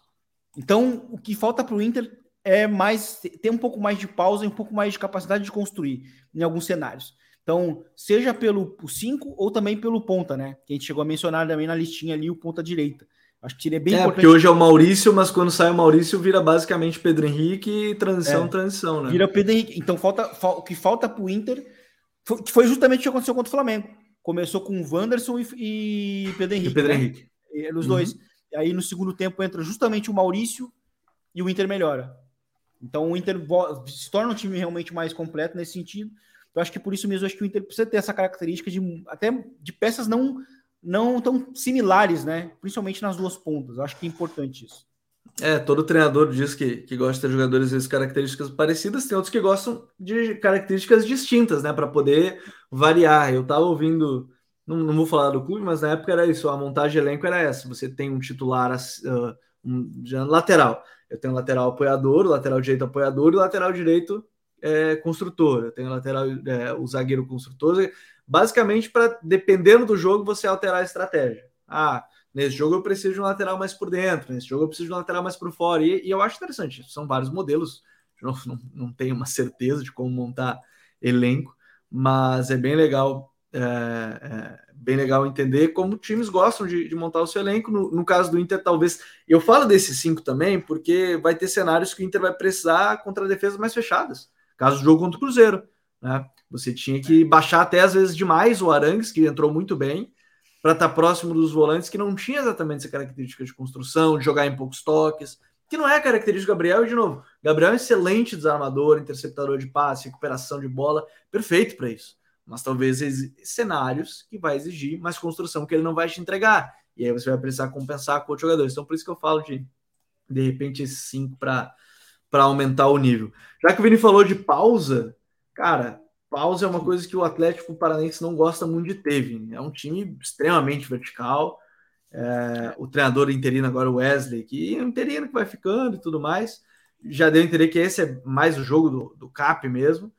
Então, o que falta para o Inter é mais ter um pouco mais de pausa e um pouco mais de capacidade de construir em alguns cenários. Então, seja pelo 5 ou também pelo ponta, né? Que a gente chegou a mencionar também na listinha ali o ponta direita. Acho que seria bem é, importante. Porque hoje é o Maurício, mas quando sai o Maurício vira basicamente Pedro Henrique e transição, é, transição, né? Vira Pedro Henrique. Então, falta, o que falta para o Inter foi, foi justamente o que aconteceu contra o Flamengo. Começou com o Wanderson e, e Pedro Henrique. E Pedro né? Henrique. E, os uhum. dois aí no segundo tempo entra justamente o Maurício e o Inter melhora. Então o Inter se torna um time realmente mais completo nesse sentido. Eu acho que por isso mesmo acho que o Inter precisa ter essa característica de até de peças não não tão similares, né? Principalmente nas duas pontas. Acho que é importante isso. É, todo treinador diz que, que gosta de jogadores de características parecidas, tem outros que gostam de características distintas, né? Para poder variar. Eu estava ouvindo não, não, vou falar do clube, mas na época era isso, a montagem de elenco era essa, você tem um titular uh, um, lateral, eu tenho lateral apoiador, lateral direito apoiador e lateral direito é, construtor, eu tenho lateral, é, o zagueiro construtor, basicamente para, dependendo do jogo, você alterar a estratégia. Ah, nesse jogo eu preciso de um lateral mais por dentro, nesse jogo eu preciso de um lateral mais por fora, e, e eu acho interessante, são vários modelos, não, não, não tenho uma certeza de como montar elenco, mas é bem legal é, é, bem legal entender como times gostam de, de montar o seu elenco. No, no, caso do Inter, talvez. Eu falo desses cinco também, porque vai ter cenários que o Inter vai precisar contra defesas mais fechadas. Caso do jogo contra o Cruzeiro. Né? Você tinha que baixar até às vezes demais o Arangues, que entrou muito bem, para estar tá próximo dos volantes que não tinha exatamente essa característica de construção, de jogar em poucos toques, que não é a característica do Gabriel, e de novo, Gabriel é um excelente desarmador, interceptador de passe, recuperação de bola, perfeito para isso mas talvez cenários que vai exigir mais construção que ele não vai te entregar. E aí você vai precisar compensar com outros jogadores. Então, por isso que eu falo de, de repente, esses cinco para aumentar o nível. Já que o Vini falou de pausa, cara, pausa é uma coisa que o Atlético Paranaense não gosta muito de ter, Vini. É um time extremamente vertical. É, o treinador interino agora, o Wesley, que é um interino que vai ficando e tudo mais. Já deu a entender que esse é mais o jogo do, do CAP mesmo.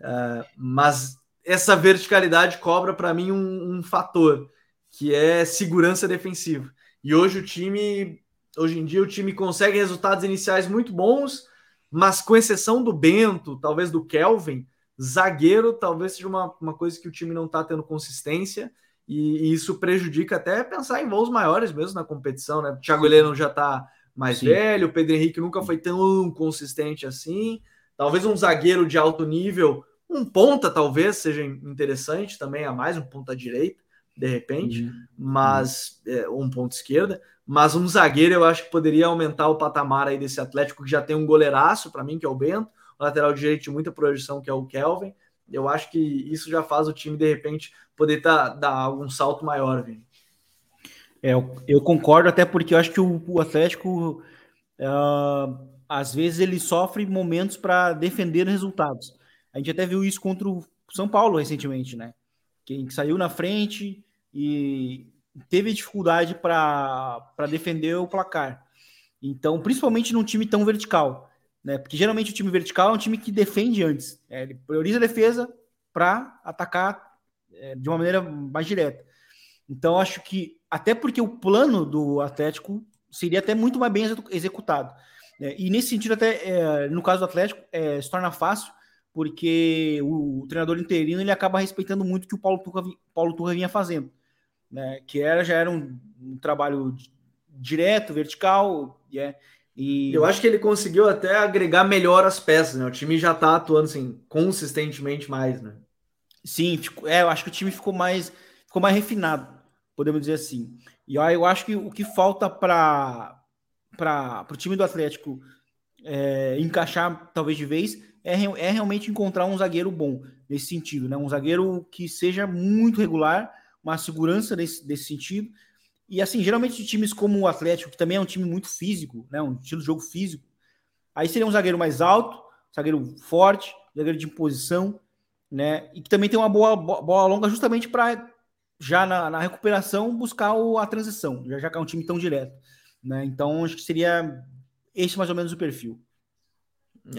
É, mas essa verticalidade cobra para mim um, um, fator que é segurança defensiva. E hoje o time, hoje em dia o time consegue resultados iniciais muito bons, mas com exceção do Bento, talvez do Kelvin, zagueiro talvez seja uma, uma coisa que o time não está tendo consistência e, e, isso prejudica até pensar em voos maiores mesmo na competição, né? O Thiago Heleno já está mais Sim. velho, o Pedro Henrique nunca foi tão consistente assim. Talvez um zagueiro de alto nível um ponta talvez seja interessante também, a mais um ponta direita, de repente, uhum. mas é, um ponto esquerda. Mas um zagueiro eu acho que poderia aumentar o patamar aí desse Atlético que já tem um goleiraço para mim, que é o Bento, lateral direito de muita projeção, que é o Kelvin. Eu acho que isso já faz o time, de repente, poder tá, dar algum salto maior, Vini. É, eu, concordo, até porque eu acho que o, o Atlético, uh, às vezes, ele sofre momentos para defender resultados. A gente até viu isso contra o São Paulo recentemente, né? Quem saiu na frente e teve dificuldade para defender o placar. Então, principalmente num time tão vertical, né? Porque geralmente o time vertical é um time que defende antes. É, ele prioriza a defesa para atacar é, de uma maneira mais direta. Então, acho que até porque o plano do Atlético seria até muito mais bem executado. Né? E nesse sentido, até é, no caso do Atlético, é, se torna fácil, porque o, o, treinador interino ele acaba respeitando muito o que o Paulo Turra, Paulo Turra vinha fazendo, né? que era, já era um, um trabalho direto, vertical, yeah, e eu acho que ele conseguiu até agregar melhor as peças, né? O time já tá atuando assim consistentemente mais, né? Sim, é, eu acho que o time ficou mais ficou mais refinado, podemos dizer assim. E eu acho que o que falta para o time do Atlético é, encaixar talvez de vez é, é realmente encontrar um zagueiro bom nesse sentido, né? Um zagueiro que seja muito regular, uma segurança desse, desse sentido. E assim, geralmente times como o Atlético, que também é um time muito físico, né? Um estilo de jogo físico, aí seria um zagueiro mais alto, zagueiro forte, zagueiro de imposição, né? E que também tem uma boa bola longa justamente para já na, na, recuperação buscar o, a transição, já, já que é um time tão direto. Né? Então, acho que seria esse mais ou menos o perfil.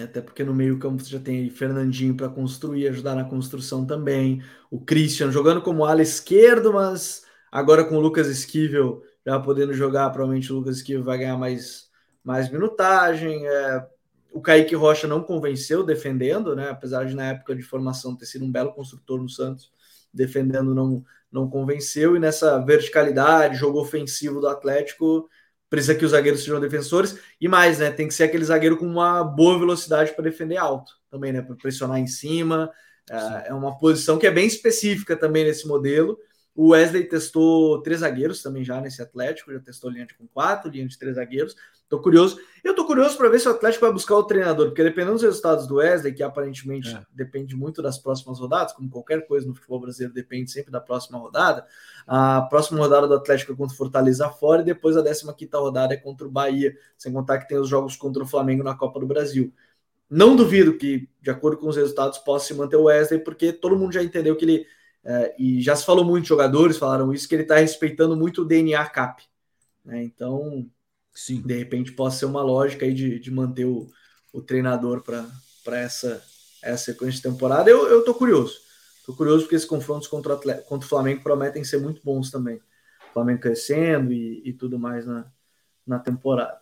Até porque no meio-campo você já tem Fernandinho para construir, ajudar na construção também. O Christian jogando como ala esquerdo, mas agora com o Lucas Esquivel já podendo jogar, provavelmente o Lucas Esquivel vai ganhar mais, mais minutagem. É, o Kaique Rocha não convenceu defendendo, né? Apesar de na época de formação ter sido um belo construtor no Santos, defendendo não, não convenceu. E nessa verticalidade, jogo ofensivo do Atlético, precisa que os zagueiros sejam defensores e mais, né? Tem que ser aquele zagueiro com uma boa velocidade para defender alto também, né? Para pressionar em cima. É, é uma posição que é bem específica também nesse modelo. O Wesley testou três zagueiros também já nesse Atlético, já testou linha de com quatro, linha de três zagueiros. Tô curioso. Eu tô curioso para ver se o Atlético vai buscar o treinador, porque dependendo dos resultados do Wesley, que aparentemente é. depende muito das próximas rodadas, como qualquer coisa no futebol brasileiro depende sempre da próxima rodada. A próxima rodada do Atlético é contra o Fortaleza fora e depois a 15 quinta rodada é contra o Bahia, sem contar que tem os jogos contra o Flamengo na Copa do Brasil. Não duvido que, de acordo com os resultados, possa se manter o Wesley, porque todo mundo já entendeu que ele é, e já se falou muito, jogadores falaram isso, que ele está respeitando muito o DNA CAP. Né? Então, Sim. de repente, pode ser uma lógica aí de, de manter o, o treinador para essa, essa sequência de temporada. Eu, eu tô curioso. Tô curioso porque esses confrontos contra o, contra o Flamengo prometem ser muito bons também. O Flamengo crescendo e, e tudo mais na, na temporada.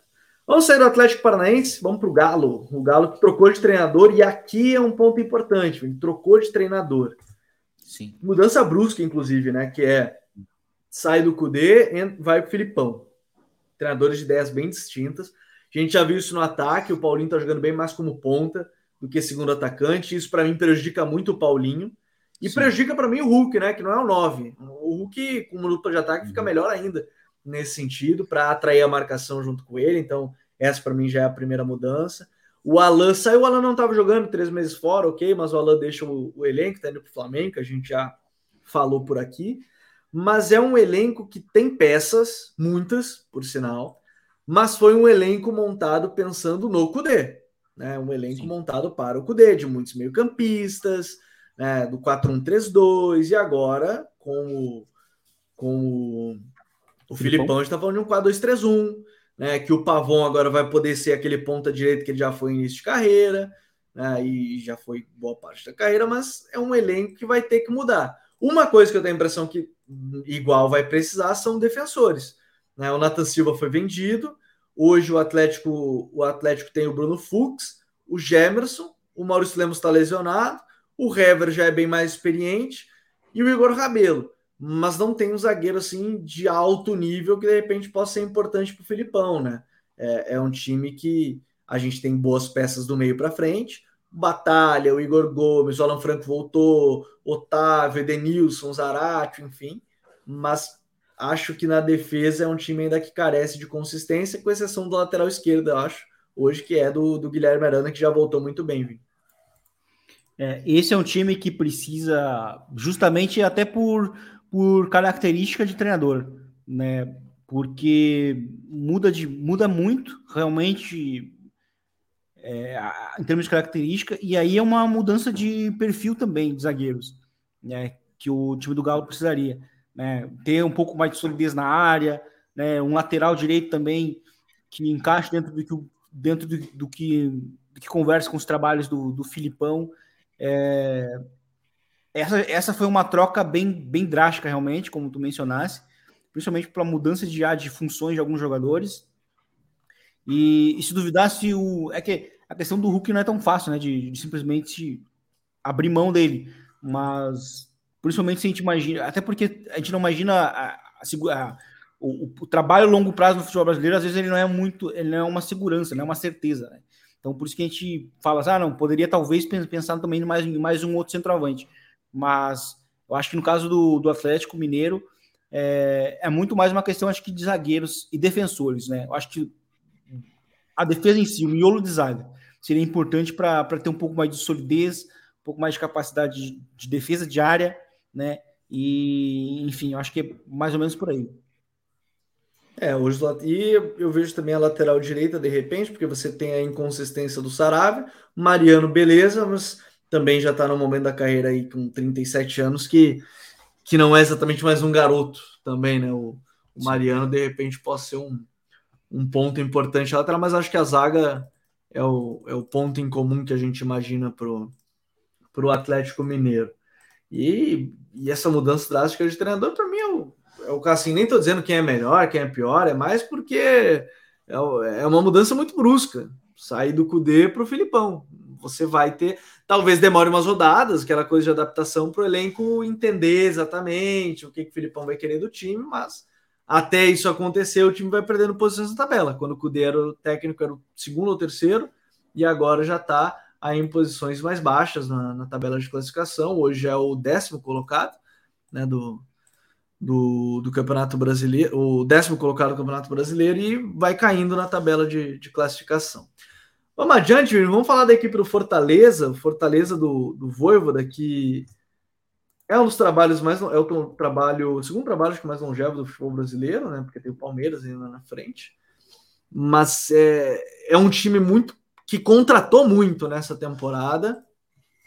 Vamos sair do Atlético Paranaense, vamos para o Galo. O Galo que trocou de treinador, e aqui é um ponto importante: ele trocou de treinador. Sim. Mudança brusca, inclusive, né? Que é sai do Cudê vai pro Filipão. Treinadores de ideias bem distintas. A gente já viu isso no ataque, o Paulinho tá jogando bem mais como ponta do que segundo atacante. Isso para mim prejudica muito o Paulinho. E Sim. prejudica para mim o Hulk, né? Que não é o 9. O Hulk, como luta de ataque, fica uhum. melhor ainda nesse sentido, para atrair a marcação junto com ele. Então, essa para mim já é a primeira mudança. O Alan saiu, o Alan não estava jogando três meses fora, ok, mas o Alan deixa o, o elenco, tá indo para o Flamengo, que a gente já falou por aqui. Mas é um elenco que tem peças, muitas, por sinal, mas foi um elenco montado pensando no Cudê. Né? Um elenco Sim. montado para o Cudê, de muitos meio-campistas, né? do 4-1-3-2, e agora com o, com o, o Filipão, a gente está falando de um 4-2-3-1 né? Que o Pavon agora vai poder ser aquele ponta direito que ele já foi início de carreira, né? E já foi boa parte da carreira, mas é um elenco que vai ter que mudar. Uma coisa que eu tenho a impressão que igual vai precisar são defensores. Né? O Nathan Silva foi vendido. Hoje o Atlético, o Atlético tem o Bruno Fux, o Gemerson, o Maurício Lemos está lesionado, o Hever já é bem mais experiente e o Igor Rabelo mas não tem um zagueiro assim de alto nível que de repente possa ser importante para o Filipão, né? É, é, um time que a gente tem boas peças do meio para frente. Batalha, o Igor Gomes, o Alan Franco voltou, Otávio, Edenilson, Zarate, enfim. Mas acho que na defesa é um time ainda que carece de consistência, com exceção do lateral esquerdo, eu acho, hoje, que é do, do Guilherme Arana, que já voltou muito bem? É, esse é um time que precisa, justamente até por por característica de treinador, né? Porque muda, de, muda muito, realmente, é, em termos de característica, e aí é uma mudança de perfil também de zagueiros, né? Que o time do Galo precisaria. né? Ter um pouco mais de solidez na área, né? Um lateral direito também que encaixe dentro do que, dentro do, do que, do que conversa com os trabalhos do, do Filipão. É, essa, essa foi uma troca bem, bem drástica, realmente, como tu mencionaste, principalmente pela mudança de, de funções de alguns jogadores. E, e se duvidasse, o, é que a questão do Hulk não é tão fácil, né? De, de simplesmente abrir mão dele. Mas, principalmente se a gente imagina, até porque a gente não imagina a, a, a, o, o, trabalho a longo prazo no futebol brasileiro, às vezes ele não é muito, ele não é uma segurança, não é uma certeza, né? Então, por isso que a gente fala assim, ah, não, poderia talvez pensar também em mais, em mais um outro centroavante. Mas eu acho que no caso do, do Atlético Mineiro, é, é, muito mais uma questão, acho que, de zagueiros e defensores, né? Eu acho que a defesa em si, o miolo de zaga, seria importante para ter um pouco mais de solidez, um pouco mais de capacidade de, de defesa de área, né? E, enfim, eu acho que é mais ou menos por aí. É, hoje e eu vejo também a lateral direita de repente, porque você tem a inconsistência do Sarave, Mariano, beleza, mas também já está no momento da carreira aí com 37 anos que, que não é exatamente mais um garoto também, né? O, o Mariano de repente pode ser um, um ponto importante lateral, mas acho que a zaga é o, é o ponto em comum que a gente imagina pro pro Atlético Mineiro. E, e essa mudança drástica de treinador, para mim, é o, é o assim, nem estou dizendo quem é melhor, quem é pior, é mais porque é, é uma mudança muito brusca. Sair do Cudê para o Filipão. Você vai ter, talvez demore umas rodadas, aquela coisa de adaptação para o elenco entender exatamente o que, que o Filipão vai querer do time, mas até isso acontecer, o time vai perdendo posições na tabela. Quando o Cudê era o técnico, era o segundo ou terceiro, e agora já está em posições mais baixas na, na, tabela de classificação. Hoje é o décimo colocado né, do, do, do Campeonato Brasileiro, o décimo colocado do Campeonato Brasileiro e vai caindo na tabela de, de classificação. Vamos adiante, vamos falar da equipe do Fortaleza, Fortaleza do, do Voivoda, que é um dos trabalhos mais, é o trabalho, o segundo trabalho acho que mais longevo do futebol brasileiro, né, porque tem o Palmeiras ainda na frente, mas é, é um time muito, que contratou muito nessa temporada,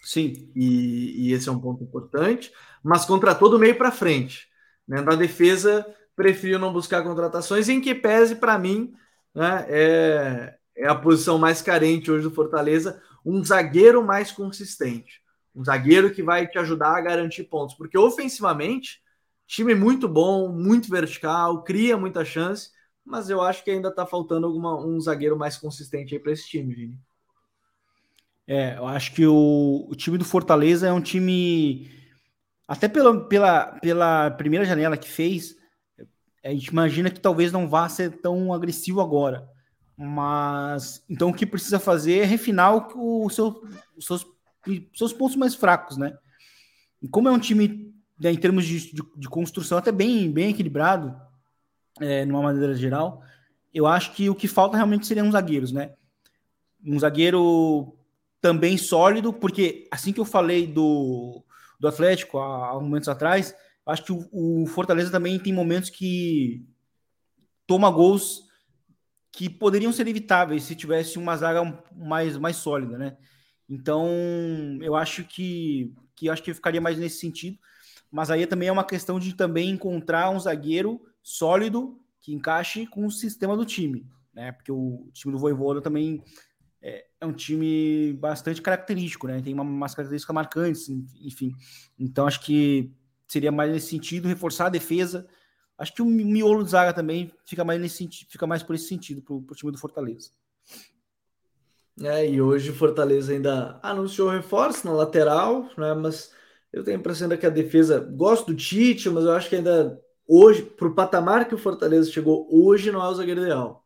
sim, e, e esse é um ponto importante, mas contratou do meio para frente, né? Na defesa, prefiro não buscar contratações, em que pese, para mim, né, é, é a posição mais carente hoje do Fortaleza, um zagueiro mais consistente. Um zagueiro que vai te ajudar a garantir pontos. Porque ofensivamente, time muito bom, muito vertical, cria muita chance, mas eu acho que ainda está faltando alguma, um zagueiro mais consistente aí para esse time, Vini. É, eu acho que o, o time do Fortaleza é um time até pela, pela, pela primeira janela que fez, a gente imagina que talvez não vá ser tão agressivo agora. Mas então o que precisa fazer é refinar o, o seu, os seus, seus pontos mais fracos, né? E como é um time, né, em termos de, de, de, construção, até bem, bem equilibrado, é, numa maneira geral, eu acho que o que falta realmente seriam os zagueiros, né? Um zagueiro também sólido, porque assim que eu falei do, do Atlético há, há momentos atrás, acho que o, o, Fortaleza também tem momentos que toma gols que poderiam ser evitáveis se tivesse uma zaga mais, mais sólida, né? Então, eu acho que, que acho que ficaria mais nesse sentido. Mas aí também é uma questão de também encontrar um zagueiro sólido que encaixe com o sistema do time, né? Porque o time do Voivoda também é, é, um time bastante característico, né? Tem uma, umas características marcantes, enfim. Então acho que seria mais nesse sentido, reforçar a defesa. Acho que o miolo de zaga também fica mais nesse sentido, fica mais por esse sentido para o time do Fortaleza. É, e hoje o Fortaleza ainda anunciou reforço na lateral, né? Mas eu tenho a impressão que a defesa gosto do Tite, mas eu acho que ainda hoje, para o patamar que o Fortaleza chegou hoje, não é o zagueiro ideal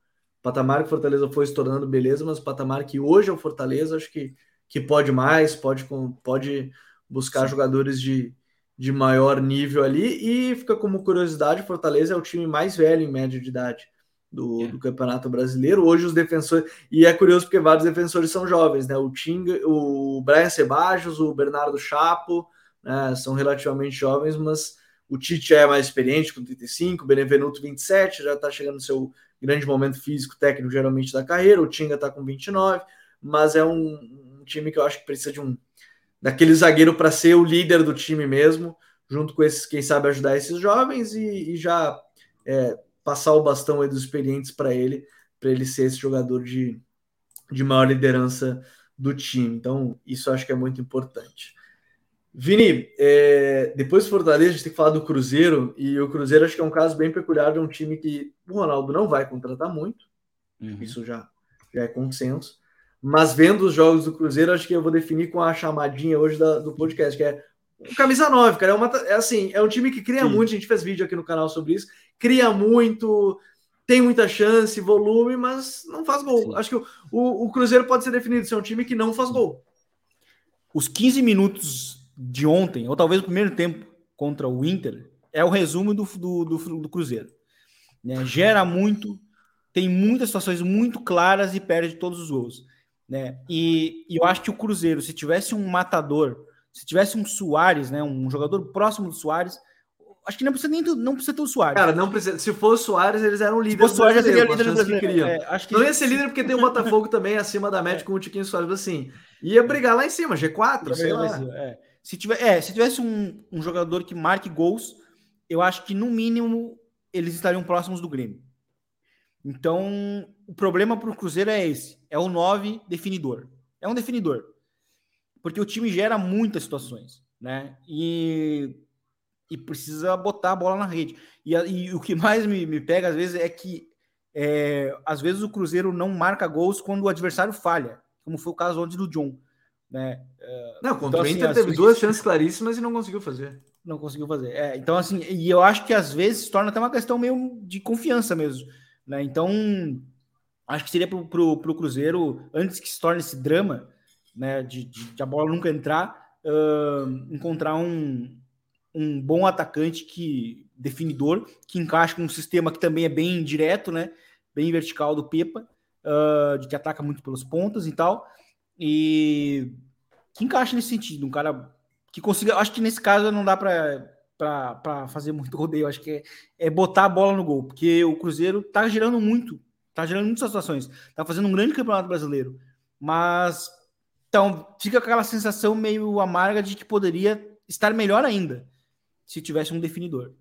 patamar que o Fortaleza foi se tornando, beleza, mas o patamar que hoje é o Fortaleza, acho que, que pode mais, pode, pode buscar jogadores de, de maior nível ali. E fica como curiosidade: o Fortaleza é o time mais velho em média de idade do, é. do Campeonato Brasileiro. Hoje os defensores. E é curioso porque vários defensores são jovens, né? O Tinga, o Brian Sebajos, o Bernardo Chapo, né? são relativamente jovens, mas. O Tite é mais experiente, com 35, o Benevenuto 27, já está chegando no seu grande momento físico, técnico, geralmente da carreira. O Tinga está com 29, mas é um, um, time que eu acho que precisa de um daquele zagueiro para ser o líder do time mesmo, junto com esses, quem sabe ajudar esses jovens e, e já é, passar o bastão aí dos experientes para ele, para ele ser esse jogador de, de maior liderança do time. Então, isso acho que é muito importante. Vini, é, depois do Fortaleza, a gente tem que falar do Cruzeiro, e o Cruzeiro acho que é um caso bem peculiar de um time que o Ronaldo não vai contratar muito, uhum. isso já, já é consenso, mas vendo os jogos do Cruzeiro, acho que eu vou definir com a chamadinha hoje da, do podcast, que é o camisa 9, cara, é, uma, é assim, é um time que cria Sim. muito, a gente fez vídeo aqui no canal sobre isso, cria muito, tem muita chance, volume, mas não faz gol. Sim. Acho que o, o, o Cruzeiro pode ser definido ser um time que não faz gol. Os 15 minutos de ontem, ou talvez o primeiro tempo contra o Inter, é o resumo do, do, do, do Cruzeiro. Né? Gera muito, tem muitas situações muito claras e perde todos os gols. Né? E, e, eu acho que o Cruzeiro, se tivesse um matador, se tivesse um Soares, né, um jogador próximo do Soares, acho que não precisa nem não precisa ter o Soares. Cara, não precisa. Se fosse o Soares, eles eram líderes. Se fosse o Soares, seria líder do brasileiro. É, acho que não ia ser líder porque tem o Botafogo também acima da média é. com o Tiquinho Soares assim. Ia brigar lá em cima, G4, sei lá. É. Se, tiver, é, se tivesse um, um jogador que marque gols, eu acho que no mínimo eles estariam próximos do Grêmio. Então, o problema para o Cruzeiro é esse: é o 9 definidor. É um definidor. Porque o time gera muitas situações, né? E, e precisa botar a bola na rede. E, e o que mais me, me, pega às vezes é que é, às vezes o Cruzeiro não marca gols quando o adversário falha, como foi o caso ontem do John. Né? É, não, contra então, o Inter assim, teve duas chances claríssimas e não conseguiu fazer. Não conseguiu fazer. É, então, assim, e eu acho que às vezes se torna até uma questão meio de confiança mesmo. Né? Então, acho que seria para o Cruzeiro, antes que se torne esse drama, né, de, de, de a bola nunca entrar, uh, encontrar um, um bom atacante que definidor, que encaixa com um sistema que também é bem direto, né, bem vertical do Pepa, uh, que ataca muito pelos pontos e tal e que encaixa nesse sentido, um cara que consiga. Acho que nesse caso não dá para fazer muito rodeio, acho que é, é, botar a bola no gol, porque o Cruzeiro tá girando muito, tá gerando muitas situações, tá fazendo um grande campeonato brasileiro, mas então fica aquela sensação meio amarga de que poderia estar melhor ainda se tivesse um definidor.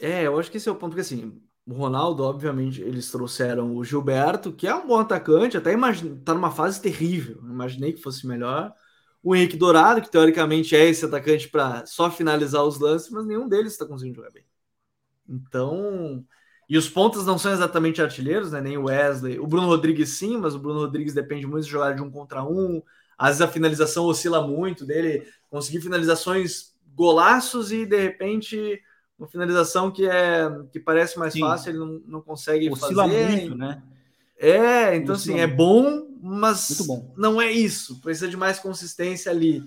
É, eu acho que esse é o ponto, porque assim, o Ronaldo, obviamente, eles trouxeram o Gilberto, que é um bom atacante, até imagine, tá numa fase terrível. Imaginei que fosse melhor. O Henrique Dourado, que teoricamente é esse atacante para só finalizar os lances, mas nenhum deles está conseguindo jogar bem. Então, e os pontos não são exatamente artilheiros, né? Nem o Wesley. O Bruno Rodrigues sim, mas o Bruno Rodrigues depende muito de jogar de um contra um. Às vezes a finalização oscila muito dele, conseguir finalizações golaços e de repente uma finalização que é que parece mais Sim. fácil, ele não, não consegue Oscila fazer. muito, né? É, então Oscila assim, é bom, mas não é isso. Precisa de mais consistência ali.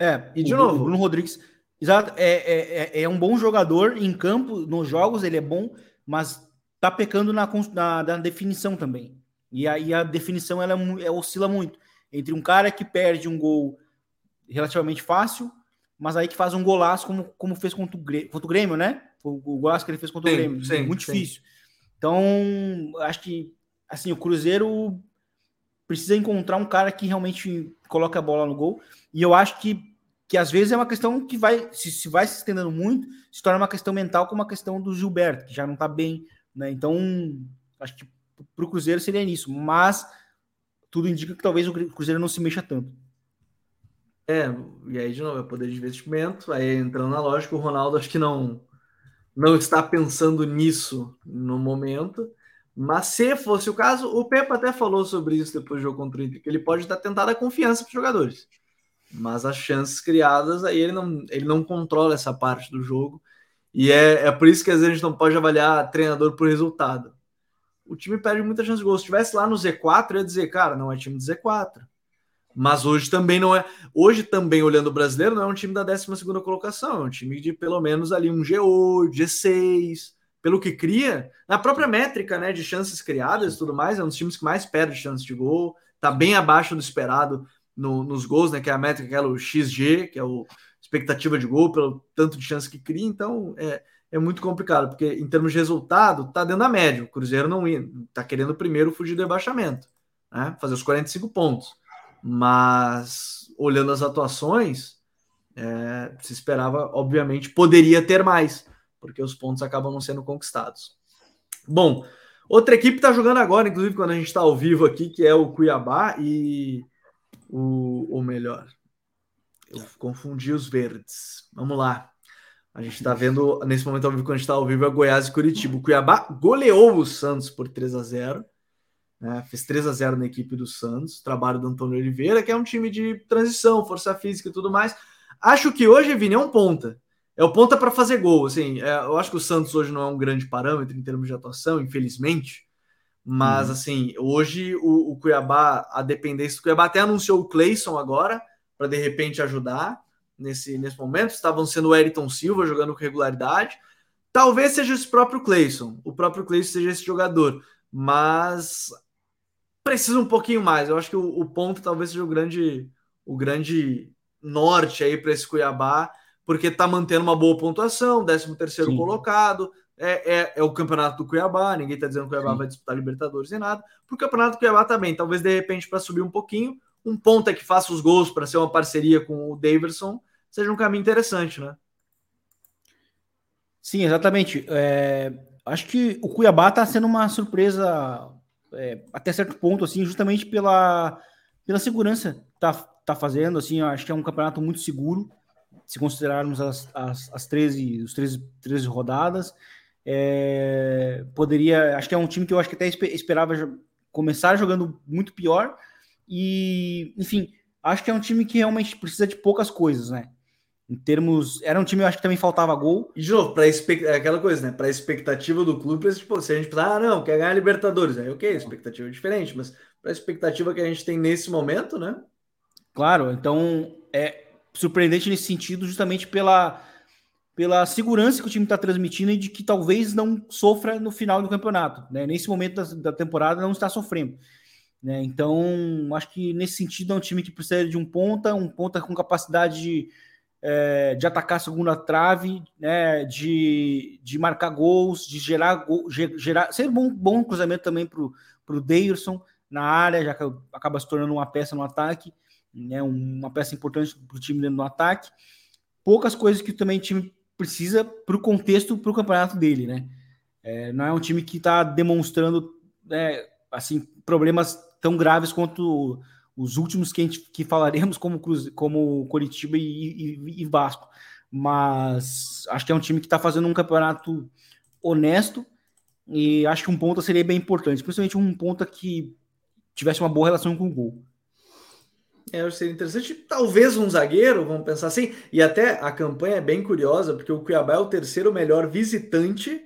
É, e de o, novo, Bruno Rodrigues, exato, é, é, é, é um bom jogador em campo, nos jogos ele é bom, mas tá pecando na, na, na definição também. E aí a, definição ela é, oscila muito entre um cara que perde um gol relativamente fácil mas aí que faz um golaço como, como fez contra o, Grêmio, contra o Grêmio, né? O, o golaço que ele fez contra sim, o Grêmio. Sim, muito sim. difícil. Então, acho que assim, o Cruzeiro precisa encontrar um cara que realmente coloque a bola no gol. E eu acho que, que às vezes é uma questão que vai, se, se vai se estendendo muito, se torna uma questão mental como uma questão do Gilberto, que já não tá bem, né? Então, acho que para o Cruzeiro seria nisso. Mas tudo indica que talvez o Cruzeiro não se mexa tanto. É, e aí de novo é poder de investimento, aí entrando na lógica, o Ronaldo acho que não não está pensando nisso no momento, mas se fosse o caso, o Pepa até falou sobre isso depois do jogo contra o Inter, que ele pode estar tentado a confiança para os jogadores, mas as chances criadas, aí ele não, ele não controla essa parte do jogo, e é, é por isso que às vezes a gente não pode avaliar treinador por resultado. O time perde muita chance de gol. Se estivesse lá no Z4, eu ia dizer, cara, não é time de Z4 mas hoje também não é. Hoje também, olhando o brasileiro, não é um time da 12 colocação, é um time de pelo menos ali um G8, G6, pelo que cria, na própria métrica né, de chances criadas e tudo mais, é um dos times que mais perde chances de gol, tá bem abaixo do esperado no, nos gols, né? Que é a métrica, que é o XG, que é o expectativa de gol, pelo tanto de chance que cria, então é, é muito complicado, porque em termos de resultado, tá dentro da média. O Cruzeiro não ia, tá querendo primeiro fugir do rebaixamento, né? Fazer os 45 pontos. Mas olhando as atuações, é, se esperava, obviamente, poderia ter mais, porque os pontos acabam não sendo conquistados. Bom, outra equipe está jogando agora, inclusive quando a gente está ao vivo aqui, que é o Cuiabá e o, ou melhor, eu confundi os verdes. Vamos lá. A gente está vendo nesse momento ao vivo, quando a gente está ao vivo, é Goiás e Curitiba. O Cuiabá goleou o Santos por 3 a 0 né? Fez 3 a 0 na equipe do Santos. Trabalho do Antônio Oliveira, que é um time de transição, força física e tudo mais. Acho que hoje, Vini, é um ponta. É o ponta para fazer gol. Assim, é, eu acho que o Santos hoje não é um grande parâmetro em termos de atuação, infelizmente. Mas, uhum. assim, hoje o, o, Cuiabá, a dependência do Cuiabá até anunciou o Cleison agora, para de repente ajudar nesse, nesse momento. Estavam sendo o Eriton Silva jogando com regularidade. Talvez seja esse próprio Cleison. O próprio Cleison seja esse jogador. Mas precisa um pouquinho mais. Eu acho que o, o ponto talvez seja o grande, o grande norte aí para esse Cuiabá, porque está mantendo uma boa pontuação, 13 terceiro colocado, é, é, é, o campeonato do Cuiabá, ninguém está dizendo que o Cuiabá Sim. vai disputar Libertadores nem nada, para o campeonato do Cuiabá também, talvez de repente para subir um pouquinho, um ponta que faça os gols para ser uma parceria com o Daverson, seja um caminho interessante, né? Sim, exatamente. É, acho que o Cuiabá está sendo uma surpresa é, até certo ponto, assim, justamente pela, pela segurança que tá, tá fazendo, assim, acho que é um campeonato muito seguro, se considerarmos as, as, as 13, os 13, 13 rodadas, é, poderia, acho que é um time que eu acho que até esperava começar jogando muito pior, e, enfim, acho que é um time que realmente precisa de poucas coisas, né? Em termos. Era um time, eu acho que também faltava gol. E de novo, para expect... é aquela coisa, né? Para a expectativa do clube, tipo, se a gente pensar, ah, não, quer ganhar Libertadores, aí ok, expectativa é diferente, mas para a expectativa que a gente tem nesse momento, né? Claro, então é surpreendente nesse sentido, justamente pela, pela segurança que o time está transmitindo e de que talvez não sofra no final do campeonato. Né? Nesse momento da, da temporada não está sofrendo. Né? Então, acho que nesse sentido é um time que precisa de um ponta, um ponta com capacidade de é, de atacar a segunda trave, né, de, de marcar gols, de gerar, gerar ser bom, bom cruzamento também para o Deirson na área, já que acaba se tornando uma peça no ataque, né, uma peça importante para o time dentro do ataque. Poucas coisas que também o time precisa para o contexto, para o campeonato dele, né? É, não é um time que está demonstrando né, assim problemas tão graves quanto os últimos que, gente, que falaremos como, como Curitiba e, e, e Vasco. Mas acho que é um time que está fazendo um campeonato honesto e acho que um ponta seria bem importante, principalmente um ponta que tivesse uma boa relação com o gol. É, eu seria interessante. Talvez um zagueiro, vamos pensar assim. E até a campanha é bem curiosa, porque o Cuiabá é o terceiro melhor visitante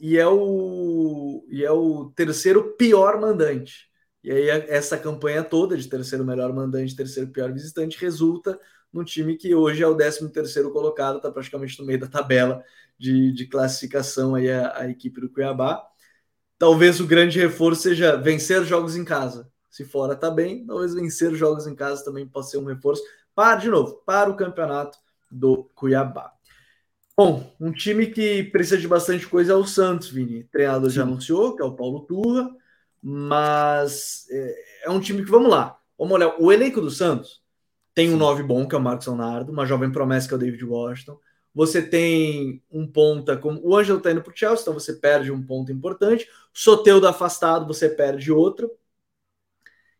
e é o, e é o terceiro pior mandante. E aí essa campanha toda de terceiro melhor mandante, terceiro pior visitante resulta num time que hoje é o 13 terceiro colocado, está praticamente no meio da tabela de, de classificação aí a, a, equipe do Cuiabá. Talvez o grande reforço seja vencer jogos em casa. Se fora tá bem, talvez vencer jogos em casa também possa ser um reforço para, de novo, para o campeonato do Cuiabá. Bom, um time que precisa de bastante coisa é o Santos, Vini. O treinador Sim. já anunciou, que é o Paulo Turra mas é, é, um time que, vamos lá, vamos olhar, o elenco do Santos tem um 9 bom, que é o Marcos Leonardo, uma jovem promessa, que é o David Washington, você tem um ponta como o Ângelo tá indo pro Chelsea, então você perde um ponto importante, Soteudo afastado, você perde outro,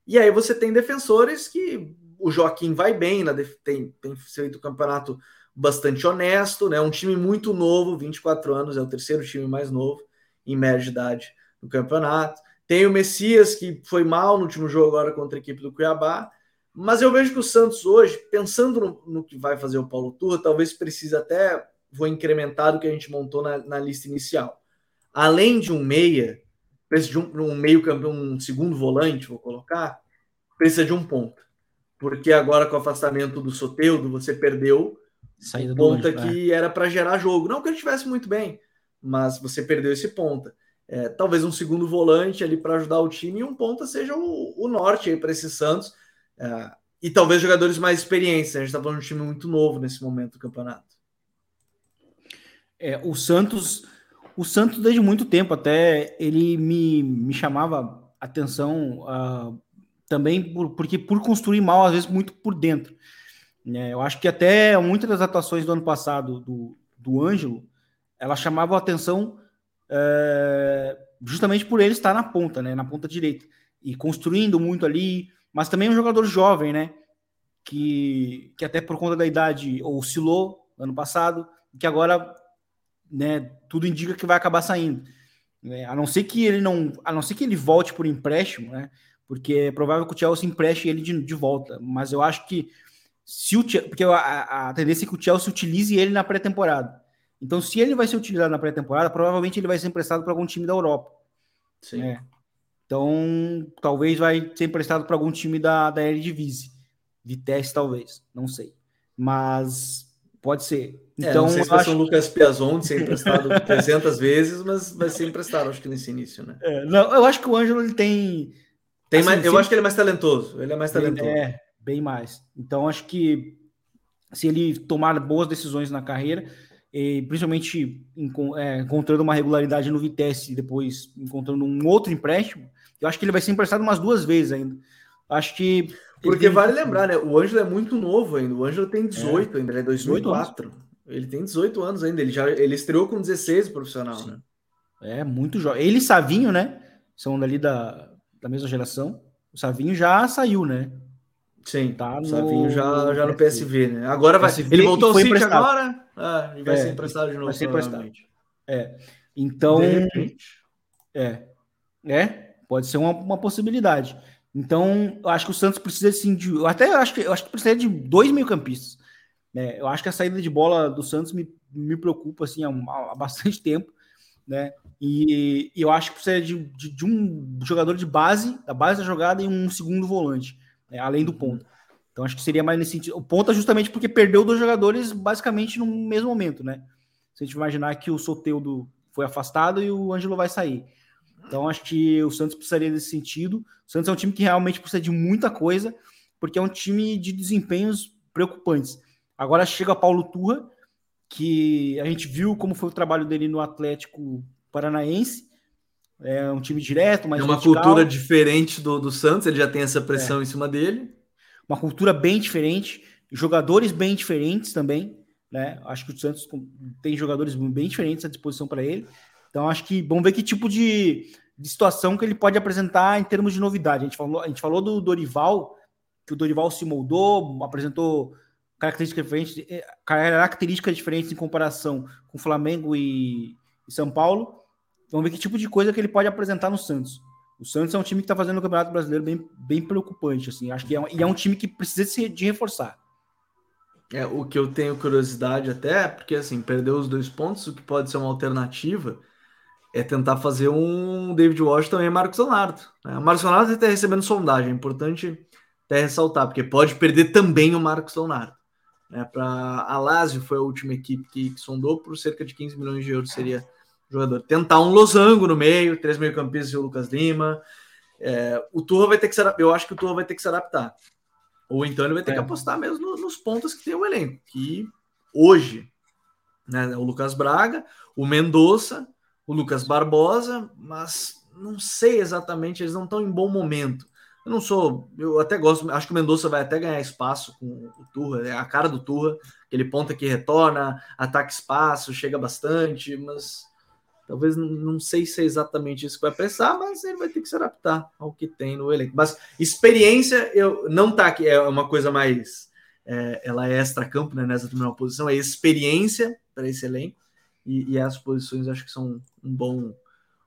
e aí você tem defensores que o Joaquim vai bem, tem, tem feito o campeonato bastante honesto, né? Um time muito novo, 24 anos, é o terceiro time mais novo em média de idade do campeonato. Tem o Messias, que foi mal no último jogo agora contra a equipe do Cuiabá. Mas eu vejo que o Santos hoje, pensando no, no que vai fazer o Paulo Turra, talvez precise até, vou incrementar do que a gente montou na, na lista inicial. Além de um meia, precisa de um, um meio campeão, um segundo volante, vou colocar, precisa de um ponto. Porque agora com o afastamento do Soteudo, você perdeu Saída ponta longe, que é. era para gerar jogo. Não que ele estivesse muito bem, mas você perdeu esse ponta é, talvez um segundo volante ali para ajudar o time e um ponta seja o, o norte aí para esses Santos. É, e talvez jogadores mais experientes. Né? A gente está falando de um time muito novo nesse momento do campeonato. É, o Santos, o Santos desde muito tempo até ele me, me chamava atenção uh, também por, porque por construir mal às vezes muito por dentro. É, eu acho que até muitas das atuações do ano passado do, do Ângelo, ela chamava atenção é, justamente por ele estar na ponta, né, na ponta direita, e construindo muito ali, mas também um jogador jovem, né, que, que até por conta da idade oscilou ano passado, que agora, né, tudo indica que vai acabar saindo. É, a não ser que ele não, a não ser que ele volte por empréstimo, né, porque é provável que o Chelsea empreste ele de, de volta, mas eu acho que se o porque a, a tendência é que o Chelsea utilize ele na pré-temporada. Então, se ele vai ser utilizado na pré-temporada, provavelmente ele vai ser emprestado para algum time da Europa. Sim. É. Então, talvez vai ser emprestado para algum time da, da Eredivisie. Vitesse, talvez. Não sei. Mas pode ser. É, então, é, não sei se vai acho... ser o Lucas Piazon de ser emprestado 300 vezes, mas vai ser emprestado, acho que nesse início, né? É, não, eu acho que o Ângelo ele tem. tem assim, mais, eu acho que ele é mais talentoso. Ele é mais talentoso. É, bem mais. Então, acho que se ele tomar boas decisões na carreira, e principalmente é, encontrando uma regularidade no Vitesse e depois encontrando um outro empréstimo, eu acho que ele vai ser emprestado umas duas vezes ainda. Acho que. Porque tem... vale lembrar, né? O Ângelo é muito novo ainda. O Ângelo tem 18 é. ainda, ele é 2004. Ele tem 18 anos ainda. Ele já ele estreou com 16 profissional, Sim. né? É, muito jovem. Ele e Savinho, né? São dali da, da mesma geração. O Savinho já saiu, né? Sim, tá no... Savinho já, já no PSV, né? Agora vai. PSV ele voltou ao City emprestado. agora ah, e vai é, ser emprestado de novo. Vai ser emprestado. É. Então. É. É, pode ser uma, uma possibilidade. Então, eu acho que o Santos precisa assim, de. Eu até acho que eu acho que precisa de dois meio-campistas. Né? Eu acho que a saída de bola do Santos me, me preocupa assim, há, há bastante tempo. Né? E, e, eu acho que precisa de, de, de, um jogador de base, da base da jogada, e um segundo volante né, além do ponto. Então acho que seria mais nesse sentido. O ponto é justamente porque perdeu dois jogadores basicamente no mesmo momento, né? Se a gente imaginar que o Soteudo foi afastado e o Ângelo vai sair. Então acho que o Santos precisaria desse sentido. O Santos é um time que realmente precisa de muita coisa, porque é um time de desempenhos preocupantes. Agora chega Paulo Turra, que a gente viu como foi o trabalho dele no Atlético Paranaense, é um time direto, mas. É uma cultura diferente do, do Santos, ele já tem essa pressão é. em cima dele. Uma cultura bem diferente, jogadores bem diferentes também. Né? Acho que o Santos tem jogadores bem diferentes à disposição para ele. Então, acho que vamos ver que tipo de, de, situação que ele pode apresentar em termos de novidade. A gente falou, a gente falou do Dorival, que o Dorival se moldou, apresentou características diferentes, eh, características diferentes em comparação com Flamengo e, e São Paulo. Vamos ver que tipo de coisa que ele pode apresentar no Santos. O Santos é um time que está fazendo o Campeonato Brasileiro bem, bem preocupante, assim. Acho que é um, e é um time que precisa de, de reforçar. É, o que eu tenho curiosidade até, porque assim, perdeu os dois pontos, o que pode ser uma alternativa é tentar fazer um David Washington e Marcos Leonardo. Né? O Marcos Leonardo está recebendo sondagem, é importante até ressaltar, porque pode perder também o Marcos Leonardo. Né? Para a Lazio foi a última equipe que, que sondou por cerca de 15 milhões de euros seria jogador. Tentar um losango no meio, três meio-campistas e o Lucas Lima. É, o Turra vai ter que se Eu acho que o Turra vai ter que se adaptar. Ou então ele vai ter é. que apostar mesmo no, nos pontos que tem o elenco. Que hoje, né, o Lucas Braga, o Mendonça, o Lucas Barbosa, mas não sei exatamente, eles não estão em bom momento. Eu não sou, eu até gosto, acho que o Mendonça vai até ganhar espaço com o Turra, é a cara do Turra, aquele ponta que retorna, ataca espaço, chega bastante, mas Talvez não sei se é exatamente isso que vai pensar, mas ele vai ter que se adaptar ao que tem no elenco. Mas experiência, eu não tá aqui, é uma coisa mais. É, ela é extra-campo, né, nessa primeira posição, é experiência para esse elenco, e, e as posições acho que são um bom,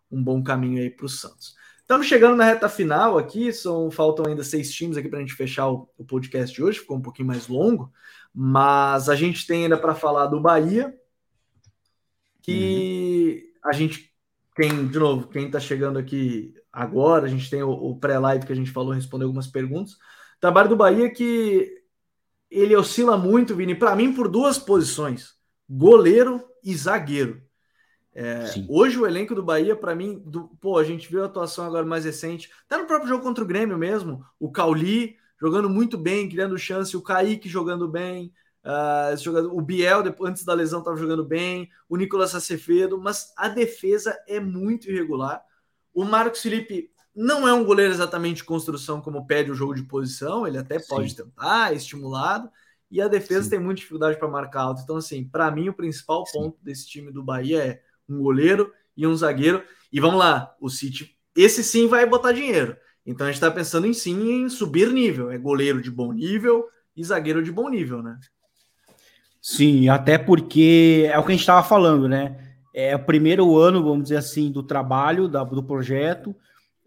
um bom caminho aí para o Santos. Estamos chegando na reta final aqui, são, faltam ainda seis times aqui para a gente fechar o, o podcast de hoje, ficou um pouquinho mais longo, mas a gente tem ainda para falar do Bahia, que uhum a gente, quem, de novo, quem está chegando aqui agora, a gente tem o, o pré-live que a gente falou, respondeu algumas perguntas. trabalho do Bahia que ele oscila muito, Vini, para mim, por duas posições: goleiro e zagueiro. É, hoje o elenco do Bahia, para mim, do, pô, a gente viu a atuação agora mais recente, até no próprio jogo contra o Grêmio mesmo, o Cauli jogando muito bem, criando chance, o Kaique jogando bem, Uh, jogador, o Biel, depois, antes da lesão, estava jogando bem. O Nicolas Acevedo, mas a defesa é muito irregular. O Marcos Felipe não é um goleiro exatamente de construção como pede o jogo de posição, ele até Sim. pode tentar, é estimulado. e a defesa Sim. tem muita dificuldade para marcar alto. Então, assim, para mim, o principal Sim. ponto desse time do Bahia é um goleiro e um zagueiro. E vamos lá, o City, esse sim vai botar dinheiro. Então a gente está pensando em sim em subir nível. É goleiro de bom nível e zagueiro de bom nível, né? Sim, até porque é o que a gente estava falando, né? É o primeiro ano, vamos dizer assim, do trabalho, da, do projeto,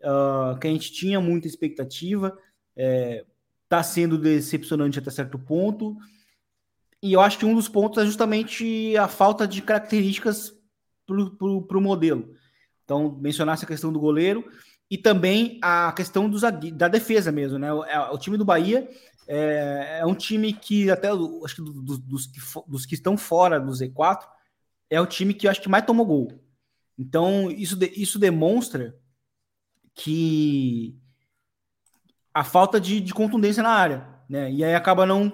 uh, que a gente tinha muita expectativa, está é, sendo decepcionante até certo ponto. E eu acho que um dos pontos é justamente a falta de características para o modelo. Então, mencionar essa questão do goleiro e também a questão da defesa mesmo, né? O, é, o time do Bahia é, é um time que, até acho que dos, dos, que, dos que estão fora do Z4, é o time que eu acho que mais tomou gol. Então, isso, isso demonstra que a falta de, de contundência na área, né? E aí acaba não.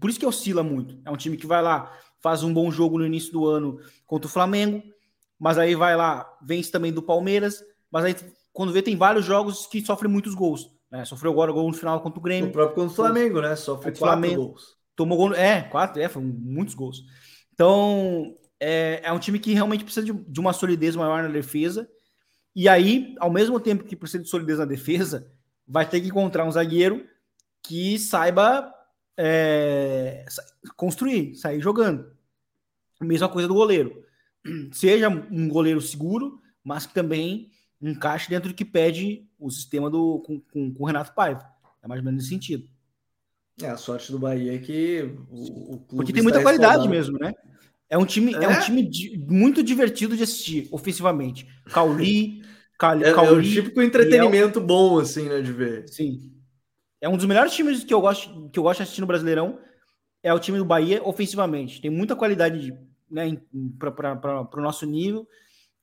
por isso que oscila muito. É um time que vai lá, faz um bom jogo no início do ano contra o Flamengo, mas aí vai lá, vence também do Palmeiras, mas aí quando vê tem vários jogos que sofrem muitos gols. Né? Sofreu agora gol no final contra o Grêmio. O próprio contra o Flamengo, né? Sofre quatro Flamengo, gols. Tomou gol. É, quatro, é, foram muitos gols. Então, é, é um time que realmente precisa de, de, uma solidez maior na defesa. E aí, ao mesmo tempo que precisa de solidez na defesa, vai ter que encontrar um zagueiro que saiba é, construir, sair jogando. Mesma coisa do goleiro. Seja um goleiro seguro, mas que também encaixe dentro do que pede o sistema do, com, com, com o Renato Paiva. É mais ou menos nesse sentido. É, a sorte do Bahia é que o, o Porque tem muita qualidade mesmo, né? É um time, é? é um time de, muito divertido de assistir, ofensivamente. Cauli, Cauli, é, é um típico entretenimento Biel. bom, assim, né, de ver. Sim. É um dos melhores times que eu gosto, que eu gosto de assistir no Brasileirão. É o time do Bahia ofensivamente. Tem muita qualidade né, para o nosso nível.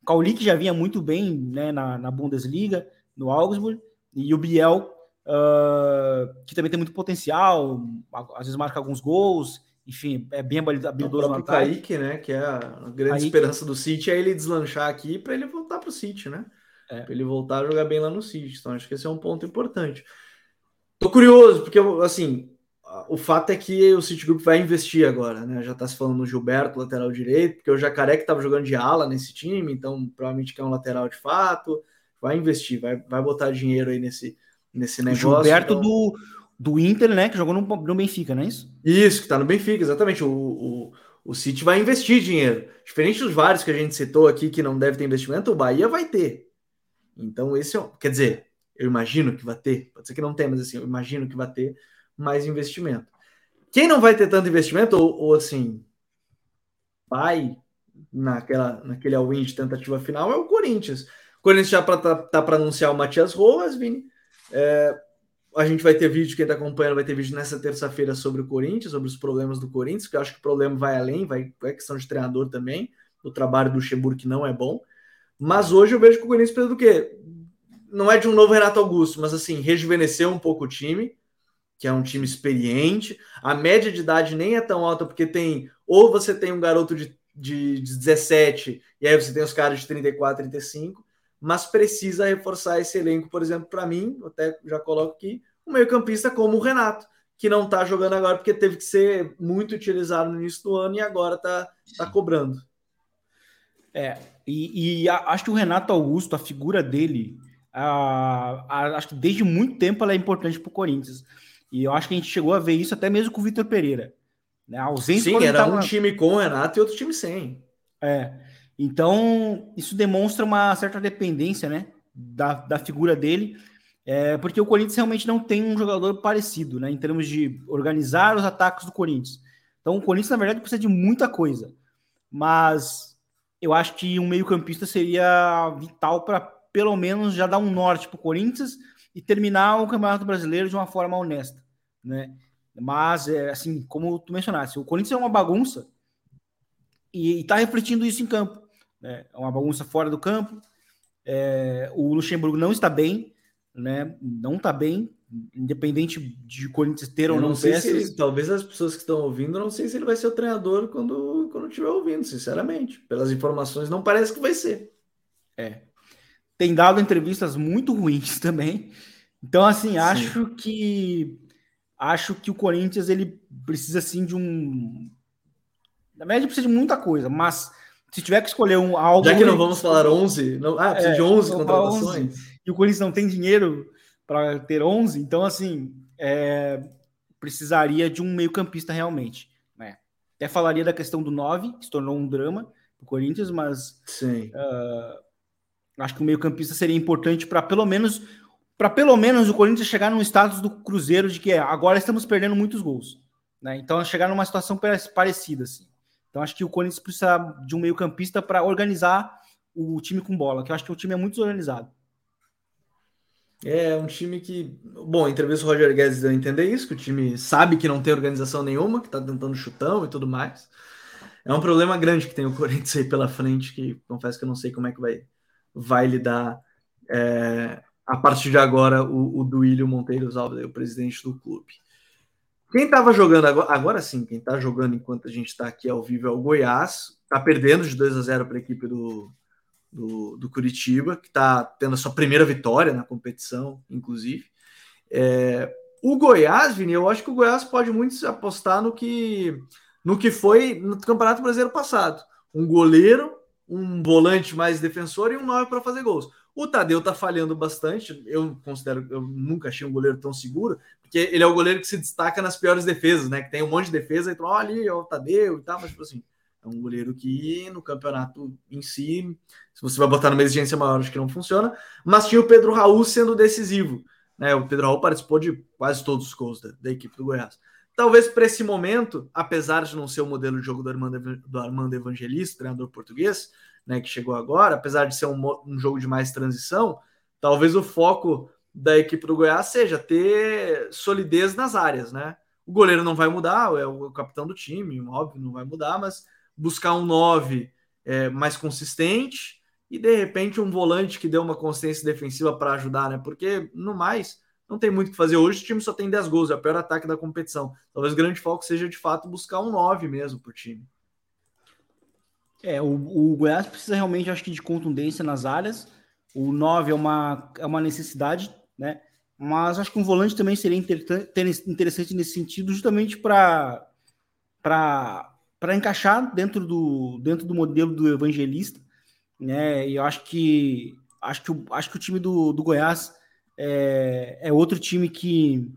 Cauli, que já vinha muito bem né, na, na Bundesliga, no Augsburg, e o Biel, uh, que também tem muito potencial, às vezes marca alguns gols, enfim, é bem habilidoso no ataque. Kaique, né, que é a grande Kaique. esperança do City, é ele deslanchar aqui para ele voltar para o City, né? É. Para ele voltar a jogar bem lá no City. Então, acho que esse é um ponto importante. Tô curioso, porque, assim, o fato é que o Citigroup vai investir agora, né? Já está se falando no Gilberto, lateral direito, porque o Jacaré que estava jogando de ala nesse time, então provavelmente quer um lateral de fato. Vai investir, vai, vai botar dinheiro aí nesse, nesse negócio. O Gilberto então... do, do Inter, né? Que jogou no, no Benfica, não é isso? Isso, que está no Benfica, exatamente. O, o, o City vai investir dinheiro. Diferente dos vários que a gente citou aqui que não deve ter investimento, o Bahia vai ter. Então, esse é. Quer dizer, eu imagino que vai ter. Pode ser que não tenha, mas assim, eu imagino que vai ter mais investimento. Quem não vai ter tanto investimento, ou, ou assim, vai naquela, naquele all-in de tentativa final, é o Corinthians. O Corinthians já está tá, tá para anunciar o Matias Roas, Vini. É, a gente vai ter vídeo, quem está acompanhando vai ter vídeo nessa terça-feira sobre o Corinthians, sobre os problemas do Corinthians, que eu acho que o problema vai além, vai é questão de treinador também, o trabalho do Luxemburgo que não é bom. Mas hoje eu vejo que o Corinthians precisa do quê? Não é de um novo Renato Augusto, mas assim, rejuvenescer um pouco o time, que é um time experiente. A média de idade nem é tão alta, porque tem. Ou você tem um garoto de, de, de 17, e aí você tem os caras de 34, 35, mas precisa reforçar esse elenco, por exemplo, para mim, até já coloco aqui, um meio-campista como o Renato, que não está jogando agora porque teve que ser muito utilizado no início do ano e agora está tá cobrando. É, e, e acho que o Renato Augusto, a figura dele, a, a, acho que desde muito tempo ela é importante para o Corinthians. E eu acho que a gente chegou a ver isso até mesmo com o Vitor Pereira. Né? A ausência Sim, era tava... um time com o Renato e outro time sem. É. Então, isso demonstra uma certa dependência, né? Da, da figura dele. É, porque o Corinthians realmente não tem um jogador parecido, né? Em termos de organizar os ataques do Corinthians. Então, o Corinthians, na verdade, precisa de muita coisa. Mas eu acho que um meio-campista seria vital para, pelo menos, já dar um norte para o Corinthians e terminar o Campeonato Brasileiro de uma forma honesta, né? Mas, é, assim, como tu mencionaste, o Corinthians é uma bagunça e está refletindo isso em campo. Né? É uma bagunça fora do campo. É, o Luxemburgo não está bem, né? Não está bem, independente de Corinthians ter ou não, não peças. Ele, talvez as pessoas que estão ouvindo, não sei se ele vai ser o treinador quando, quando estiver ouvindo, sinceramente. Pelas informações, não parece que vai ser. É, tem dado entrevistas muito ruins também. Então, assim, acho Sim. que acho que o Corinthians ele precisa sim de um. Na verdade, precisa de muita coisa, mas se tiver que escolher um algo. Já que não vamos falar 11, não, ah, precisa é, de 11 contratações. 11, e o Corinthians não tem dinheiro para ter 11, então, assim, é, precisaria de um meio-campista realmente. Né? Até falaria da questão do 9, que se tornou um drama para o Corinthians, mas. Sim. Uh, acho que o meio-campista seria importante para pelo menos para pelo menos o Corinthians chegar no status do Cruzeiro de que é, agora estamos perdendo muitos gols. Né? Então, chegar numa situação parecida. Assim. Então, acho que o Corinthians precisa de um meio-campista para organizar o time com bola, que eu acho que o time é muito desorganizado. É um time que. Bom, entrevista do Roger Guedes deu a entender isso, que o time sabe que não tem organização nenhuma, que está tentando chutão e tudo mais. É um problema grande que tem o Corinthians aí pela frente, que confesso que eu não sei como é que vai, vai lidar é, a partir de agora, o, o Duílio Monteiro Alves, o presidente do clube. Quem estava jogando agora, agora sim, quem está jogando enquanto a gente está aqui ao vivo é o Goiás, está perdendo de 2 a 0 para a equipe do, do, do, Curitiba, que está tendo a sua primeira vitória na competição, inclusive. É, o Goiás, Vini, eu acho que o Goiás pode muito apostar no que, no que foi no Campeonato Brasileiro passado. Um goleiro, um volante mais defensor e um nove para fazer gols. O Tadeu tá falhando bastante. Eu considero, eu nunca achei um goleiro tão seguro, porque ele é o goleiro que se destaca nas piores defesas, né? Que tem um monte de defesa, então, olha ali, ó, o Tadeu e tal, mas tipo assim, é um goleiro que no campeonato em si, se você vai botar numa exigência maior, acho que não funciona. Mas tinha o Pedro Raul sendo decisivo. Né? O Pedro Raul participou de quase todos os gols da, da equipe do Goiás. Talvez para esse momento, apesar de não ser o modelo de jogo do Armando, do Armando Evangelista, treinador português, né, que chegou agora, apesar de ser um, um jogo de mais transição, talvez o foco da equipe do Goiás seja ter solidez nas áreas, né? O goleiro não vai mudar, é o capitão do time, óbvio, não vai mudar, mas buscar um 9 é, mais consistente e de repente um volante que dê uma consistência defensiva para ajudar, né? Porque no mais não tem muito o que fazer hoje, o time só tem 10 gols, é o pior ataque da competição. Talvez o grande foco seja de fato buscar um 9 mesmo para o time. É, o, o Goiás precisa realmente, acho que, de contundência nas áreas. O 9 é uma, é uma necessidade, né? Mas acho que um volante também seria interessante nesse sentido, justamente para para encaixar dentro do, dentro do modelo do evangelista, né? E eu acho que acho que, acho que o time do, do Goiás é, é outro time que,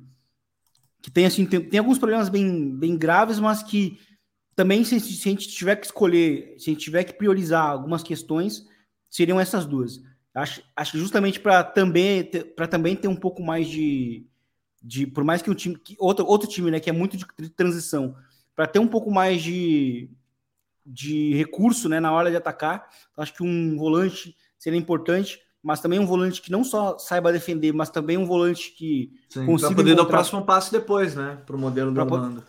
que tem assim tem, tem alguns problemas bem, bem graves, mas que também, se, se, a gente tiver que escolher, se a gente tiver que priorizar algumas questões, seriam essas duas. Acho, acho justamente para também, para também ter um pouco mais de, de. Por mais que um time. Que, outro, outro time, né, que é muito de, de transição, para ter um pouco mais de, de recurso né, na hora de atacar, acho que um volante seria importante, mas também um volante que não só saiba defender, mas também um volante que Sim, consiga. Para poder encontrar... dar o próximo passo depois, né? Para o modelo do Armando.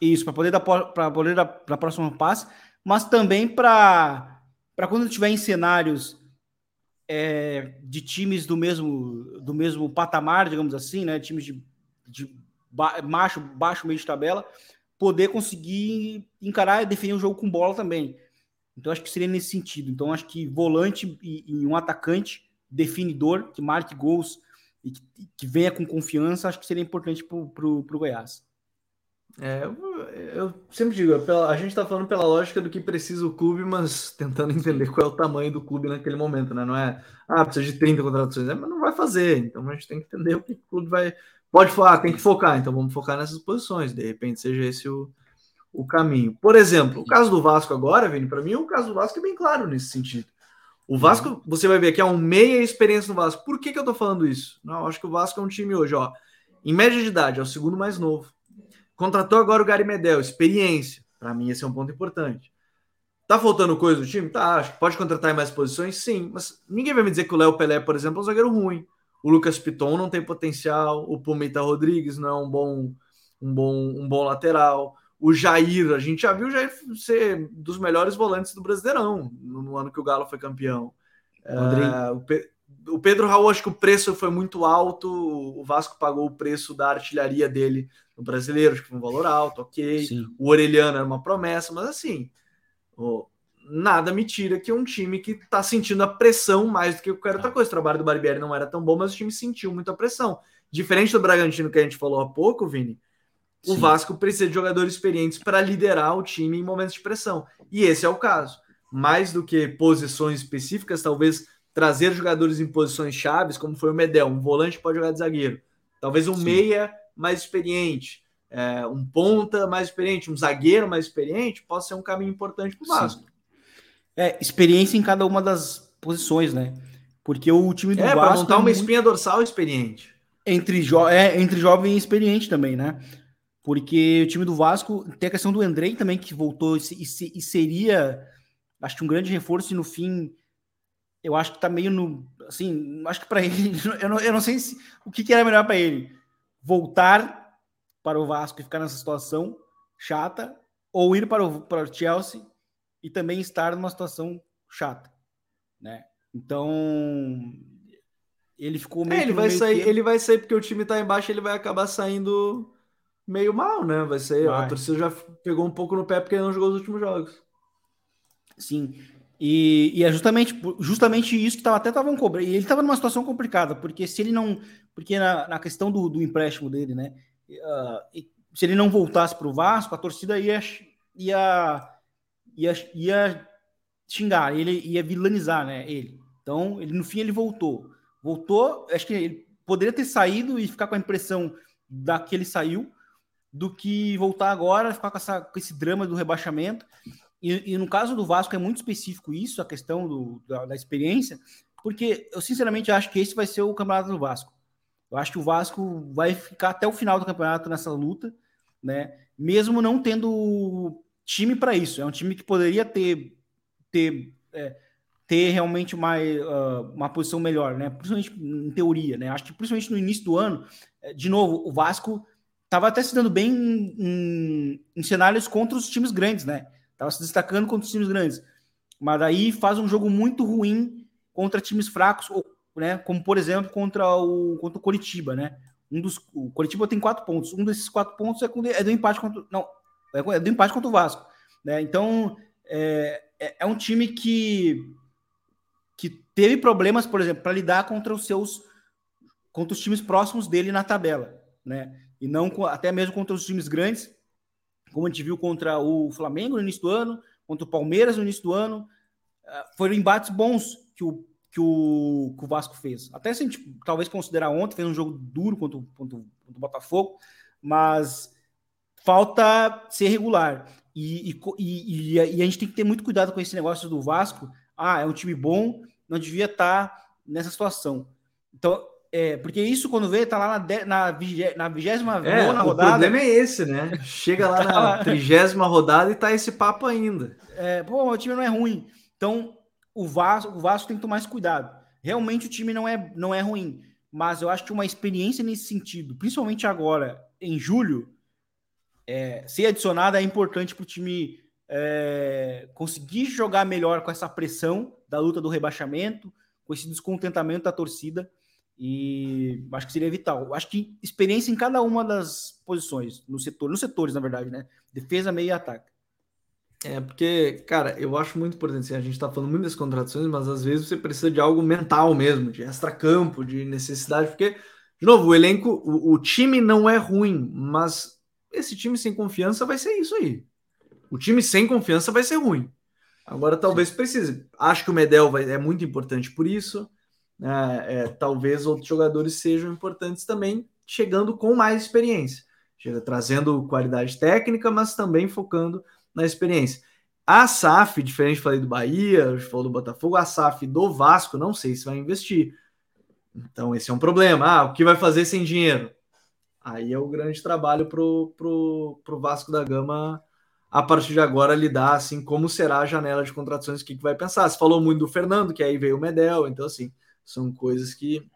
Isso, para poder dar para poder dar para a próxima passe, mas também para para quando tiver em cenários é, de times do mesmo do mesmo patamar, digamos assim, né, times de, de ba baixo, baixo meio de tabela, poder conseguir encarar e definir o jogo com bola também. Então acho que seria nesse sentido. Então acho que volante e, e um atacante definidor que marque gols e que, que venha com confiança, acho que seria importante para o Goiás. É, eu, sempre digo, é a gente está falando pela lógica do que precisa o clube, mas tentando entender qual é o tamanho do clube naquele momento, né? Não é, ah, precisa de 30 contratações, é, mas não vai fazer. Então a gente tem que entender o que o clube vai. Pode falar, tem que focar, então vamos focar nessas posições, de repente seja esse o, o caminho. Por exemplo, o caso do Vasco agora, Vini, para mim, o caso do Vasco é bem claro nesse sentido. O Vasco, você vai ver que é um meia experiência no Vasco. Por que, que eu tô falando isso? Não, acho que o Vasco é um time hoje, ó, em média de idade, é o segundo mais novo Contratou agora o Gary Medel, experiência. Para mim, esse é um ponto importante. Tá faltando coisa do time? Tá, acho que pode contratar em mais posições? Sim, mas ninguém vai me dizer que o Léo Pelé, por exemplo, é um zagueiro ruim. O Lucas Piton não tem potencial, o Pumita Rodrigues não é um bom, um bom, um bom lateral. O Jair, a gente já viu o Jair ser dos melhores volantes do Brasileirão no, no ano que o Galo foi campeão. É, o, Pe o Pedro Raul, acho que o preço foi muito alto. O Vasco pagou o preço da artilharia dele no brasileiro, acho que foi um valor alto, ok. Sim. O Orelhano era uma promessa, mas assim, oh, nada me tira que um time que está sentindo a pressão mais do que qualquer outra coisa. O trabalho do Barbieri não era tão bom, mas o time sentiu muita pressão. Diferente do Bragantino que a gente falou há pouco, Vini, o Vasco precisa de jogadores experientes para liderar o time em momentos de pressão. E esse é o caso. Mais do que posições específicas, talvez trazer jogadores em posições chaves, como foi o Medel, um volante pode jogar de zagueiro. Talvez um Sim. meia mais experiente, é, um ponta mais experiente, um zagueiro mais experiente, possa ser um caminho importante para o Vasco. É, experiência em cada uma das posições, né? Porque o time do é, Vasco. É, para montar uma espinha dorsal experiente. Entre, jo é, entre jovem e experiente também, né? Porque o time do Vasco tem a questão do Andrei também, que voltou e, e, e seria, acho que um grande reforço, e no fim, eu acho que tá meio no. Assim, acho que para ele, eu não, eu não sei se, o que, que era melhor para ele. Voltar para o Vasco e ficar nessa situação chata, ou ir para o, para o Chelsea e também estar numa situação chata, né? Então, ele ficou meio. É, ele vai sair, ele vai sair porque o time tá embaixo, ele vai acabar saindo meio mal, né? Vai ser. Vai. A torcida já pegou um pouco no pé porque ele não jogou os últimos jogos. Sim. E, e é justamente, justamente isso que tava, até estavam cobrando. E ele estava numa situação complicada, porque se ele não. Porque na, na questão do, do empréstimo dele, né? Uh, se ele não voltasse para o Vasco, a torcida ia, ia, ia, ia xingar, ele ia vilanizar, né? Ele. Então, ele, no fim, ele voltou. Voltou, acho que ele poderia ter saído e ficar com a impressão da que ele saiu, do que voltar agora, ficar com, essa, com esse drama do rebaixamento. E, e, no caso do Vasco é muito específico isso, a questão do, da, da, experiência, porque eu sinceramente acho que esse vai ser o campeonato do Vasco. Eu acho que o Vasco vai ficar até o final do campeonato nessa luta, né? Mesmo não tendo time para isso. É um time que poderia ter ter, é, ter realmente uma, uh, uma posição melhor, né? Principalmente em teoria, né? Acho que principalmente no início do ano, é, de novo, o Vasco estava até se dando bem em, em, em, cenários contra os times grandes, né? Tava se destacando contra os times grandes. Mas daí faz um jogo muito ruim contra times fracos, ou, né? Como por exemplo contra o contra o Coritiba, né? Um dos o Coritiba tem quatro pontos. Um desses quatro pontos é, é do empate contra não é, é do empate contra o Vasco, né? Então é, é, é um time que que teve problemas, por exemplo, para lidar contra os seus contra os times próximos dele na tabela, né? E não até mesmo contra os times grandes, como a gente viu contra o Flamengo no início do ano, contra o Palmeiras no início do ano. Ah, foram embates bons que o, que o, que o Vasco fez. Até se a gente talvez considerar ontem, fez um jogo duro contra, contra, contra o Botafogo, mas falta ser regular. E, e, e, e, a gente tem que ter muito cuidado com esse negócio do Vasco. Ah, é um time bom, não devia estar nessa situação. Então, é, porque isso, quando vê, tá lá na, na, na vigésima é, rodada. O problema é esse, né? Chega lá na trigésima rodada e tá esse papo ainda. É, pô, o time não é ruim. Então, o Vasco, o Vasco tem que tomar mais cuidado. Realmente o time não é, não é ruim. Mas eu acho que uma experiência nesse sentido, principalmente agora, em julho, é, ser adicionada é importante para o time é, conseguir jogar melhor com essa pressão da luta do rebaixamento, com esse descontentamento da torcida e acho que seria vital. Acho que experiência em cada uma das posições, no setor, nos setores, na verdade, né? Defesa, meio e ataque. É, porque, cara, eu acho muito importante. Assim, a gente tá falando muito das contratações, mas às vezes você precisa de algo mental mesmo, de extra-campo, de necessidade, porque, de novo, o elenco, o, o, time não é ruim, mas esse time sem confiança vai ser isso aí. O time sem confiança vai ser ruim. Agora talvez precise. Acho que o Medel vai, é muito importante por isso é, é, talvez outros jogadores sejam importantes também, chegando com mais experiência, chega trazendo qualidade técnica, mas também focando na experiência. A SAF, diferente falei do Bahia, falei do Botafogo, a SAF do Vasco, não sei se vai investir. Então, esse é um problema. Ah, o que vai fazer sem dinheiro? Aí é o grande trabalho para o Vasco da Gama a partir de agora lidar assim como será a janela de contratações, o que, que vai pensar. Você falou muito do Fernando, que aí veio o Medel, então assim, são coisas que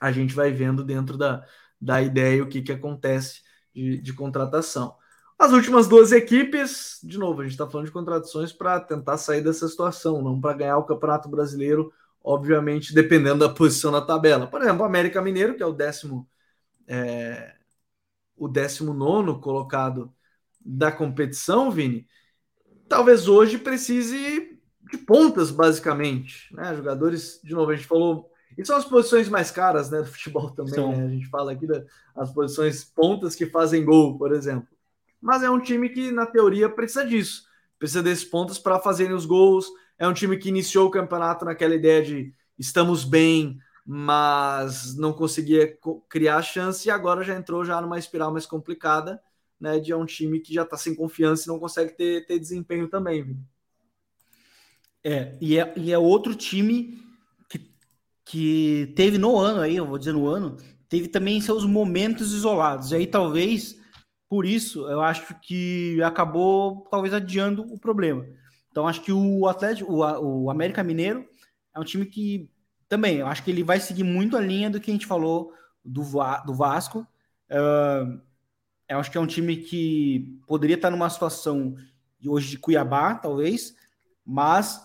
a gente vai vendo dentro da, da ideia o que, que acontece de, de contratação. As últimas duas equipes, de novo, a gente está falando de contratações para tentar sair dessa situação, não para ganhar o Campeonato Brasileiro, obviamente, dependendo da posição na tabela. Por exemplo, o América Mineiro, que é o décimo, é, o décimo nono colocado da competição, Vini, talvez hoje precise de pontas, basicamente. Né? Jogadores, de novo, a gente falou. E são as posições mais caras, né? Do futebol também, né? A gente fala aqui das posições pontas que fazem gol, por exemplo. Mas é um time que, na teoria, precisa disso. Precisa desses pontos para fazerem os gols. É um time que iniciou o campeonato naquela ideia de estamos bem, mas não conseguia criar chance e agora já entrou já numa espiral mais complicada, né? De é um time que já está sem confiança e não consegue ter, ter desempenho também. É, e é, e é outro time que, que teve no ano aí, eu vou dizer no ano, teve também seus momentos isolados. E aí talvez por isso eu acho que acabou talvez adiando o problema. Então acho que o Atlético, o, o América Mineiro é um time que também eu acho que ele vai seguir muito a linha do que a gente falou do, do Vasco. Uh, eu acho que é um time que poderia estar numa situação de hoje de Cuiabá, talvez, mas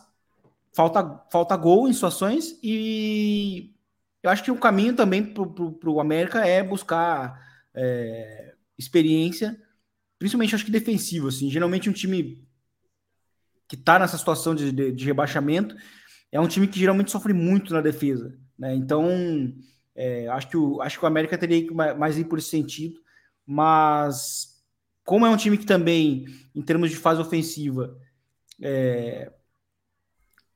falta, falta gol em situações e eu acho que o caminho também para o América é buscar é, experiência, principalmente acho que defensivo. Assim. Geralmente um time que está nessa situação de, de, de, rebaixamento é um time que geralmente sofre muito na defesa. Né? Então, é, acho, que o, acho que o América teria que mais ir por esse sentido, mas como é um time que também, em termos de fase ofensiva, é,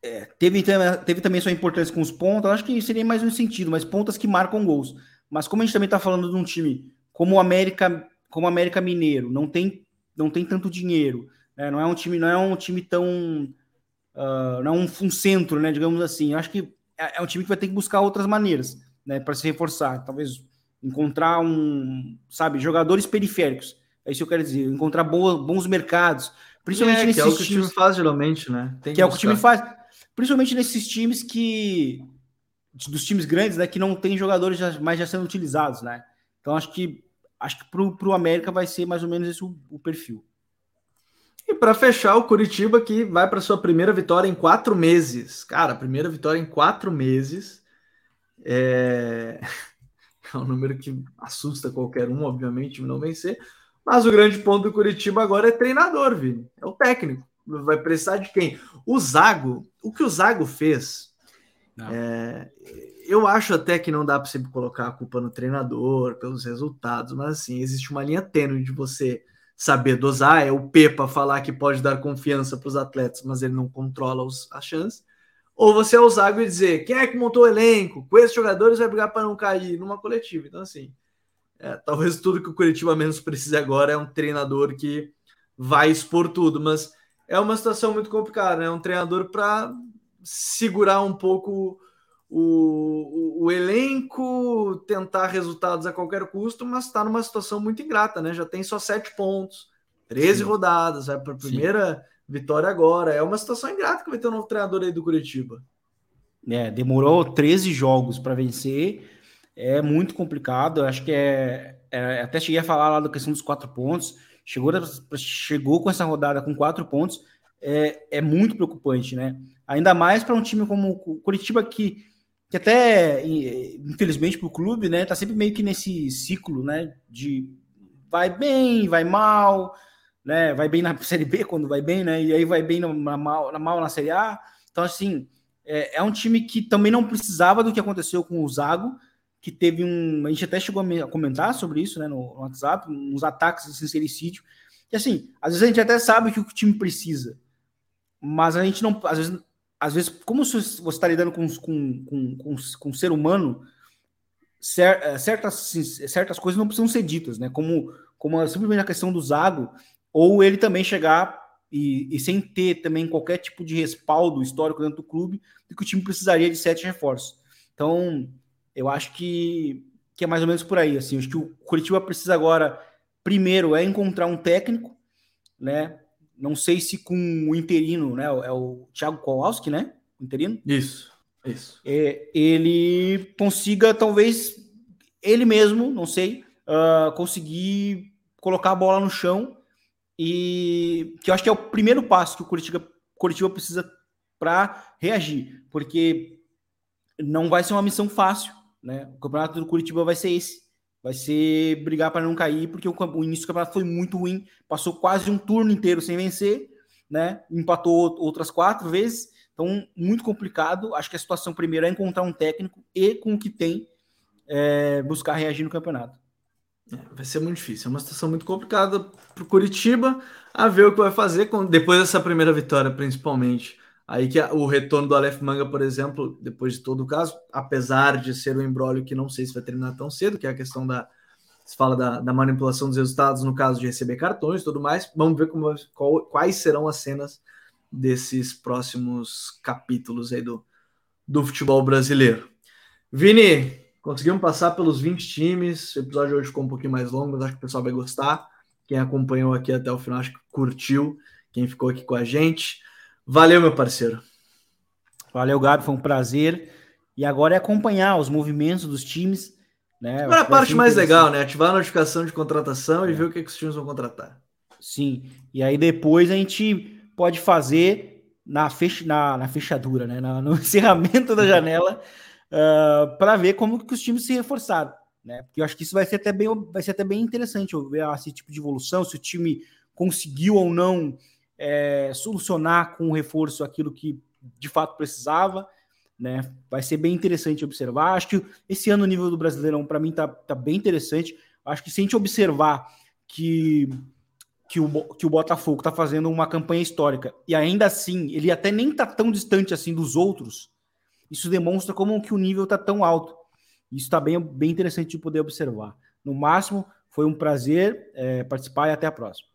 é, teve, teve também sua importância com os pontos, acho que seria mais um sentido, mas pontas que marcam gols. Mas como a gente também está falando de um time como o América, como América Mineiro, não tem, não tem tanto dinheiro, né? não é um time, não é um time tão, uh, não é um, um, centro, né? Digamos assim. acho que é, é, um time que vai ter que buscar outras maneiras, né? Para se reforçar, talvez encontrar um, sabe, jogadores periféricos. É isso que eu quero dizer, encontrar boa, bons mercados, principalmente é, nesses que é o que times, o time faz geralmente, né? Tem que, que é o que o time faz principalmente nesses times que dos times grandes, né, que não tem jogadores já, mais já sendo utilizados, né? Então acho que acho que pro, pro América vai ser mais ou menos esse o, o perfil. E para fechar, o Curitiba que vai para sua primeira vitória em quatro meses. Cara, primeira vitória em quatro meses. É... é um número que assusta qualquer um, obviamente, não vencer. Mas o grande ponto do Curitiba agora é treinador, Vini. É o técnico vai precisar de quem? O Zago, o que o Zago fez, é, eu acho até que não dá para sempre colocar a culpa no treinador pelos resultados, mas assim, existe uma linha tênue de você saber dosar, é o Pepa falar que pode dar confiança para os atletas, mas ele não controla os, as chances. Ou você é o Zago e dizer quem é que montou o elenco, com esses jogadores vai brigar para não cair numa coletiva. Então, assim, é, talvez tudo que o Curitiba menos precise agora é um treinador que vai expor tudo, mas é uma situação muito complicada, né? Um treinador para segurar um pouco o, o, o, elenco, tentar resultados a qualquer custo, mas está numa situação muito ingrata, né? Já tem só sete pontos, 13 Sim. rodadas, vai para a primeira Sim. vitória agora. É uma situação ingrata que vai ter um novo treinador aí do Curitiba. É, demorou 13 jogos para vencer, é muito complicado. Acho que é, é, Até cheguei a falar lá da questão dos quatro pontos chegou, chegou com essa rodada com quatro pontos, é, é muito preocupante, né? Ainda mais para um time como o Curitiba, que, que até, infelizmente, para o clube, né, tá sempre meio que nesse ciclo, né, de vai bem, vai mal, né, vai bem na Série B quando vai bem, né, e aí vai bem na, na, mal, na mal na Série A. Então, assim, é, é um time que também não precisava do que aconteceu com o Zago, que teve um. A gente até chegou a comentar sobre isso né, no WhatsApp, uns ataques de sincericídio. E assim, às vezes a gente até sabe o que o time precisa, mas a gente não. Às vezes, às vezes como você está lidando com, com, com, com, com ser humano, eh, certas, certas coisas não precisam ser ditas, né? Como, como simplesmente a questão do Zago, ou ele também chegar e, e, sem ter também qualquer tipo de respaldo histórico dentro do clube, de que o time precisaria de sete reforços. Então, eu acho que, que é mais ou menos por aí. Assim, acho que o Curitiba precisa agora, primeiro, é encontrar um técnico, né? Não sei se com o interino, né? É o Thiago Kowalski, né? O interino. Isso, isso. É, ele consiga, talvez, ele mesmo, não sei, uh, conseguir colocar a bola no chão e que eu acho que é o primeiro passo que o Curitiba, Curitiba precisa para reagir, porque não vai ser uma missão fácil, né? O campeonato do Curitiba vai ser esse. Vai ser brigar para não cair, porque o, o, início do campeonato foi muito ruim. Passou quase um turno inteiro sem vencer, né? Empatou outras quatro vezes. Então, muito complicado. Acho que a situação primeiro é encontrar um técnico e, com o que tem, é, buscar reagir no campeonato. É, vai ser muito difícil. É uma situação muito complicada para o Curitiba. A ver o que vai fazer com, depois dessa primeira vitória, principalmente. Aí que o retorno do Aleph Manga, por exemplo, depois de todo o caso, apesar de ser um embrólio que não sei se vai terminar tão cedo, que é a questão da. Se fala da, da manipulação dos resultados no caso de receber cartões e tudo mais. Vamos ver como, qual, quais serão as cenas desses próximos capítulos aí do, do futebol brasileiro. Vini, conseguimos passar pelos 20 times. O episódio hoje ficou um pouquinho mais longo, mas acho que o pessoal vai gostar. Quem acompanhou aqui até o final, acho que curtiu. Quem ficou aqui com a gente. Valeu, meu parceiro. Valeu, Gabi, foi um prazer. E agora é acompanhar os movimentos dos times. Né? Agora a parte mais legal, né? Ativar a notificação de contratação é. e ver o que, que os times vão contratar. Sim. E aí depois a gente pode fazer na, fech na, na fechadura, né? no encerramento da janela, uh, ah, para ver como que os times se reforçaram. Né? Porque eu acho que isso vai ser até bem, vai ser até bem interessante ver esse tipo de evolução, se o time conseguiu ou não é, solucionar com o reforço aquilo que de fato precisava. Né? Vai ser bem interessante observar. Acho que esse ano o nível do Brasileirão, para mim, tá, tá bem interessante. Acho que se a gente observar que, que, o, que o Botafogo está fazendo uma campanha histórica e ainda assim ele até nem tá tão distante assim dos outros, isso demonstra como que o nível tá tão alto. Isso está bem, bem interessante de poder observar. No máximo, foi um prazer é, participar e até a próxima.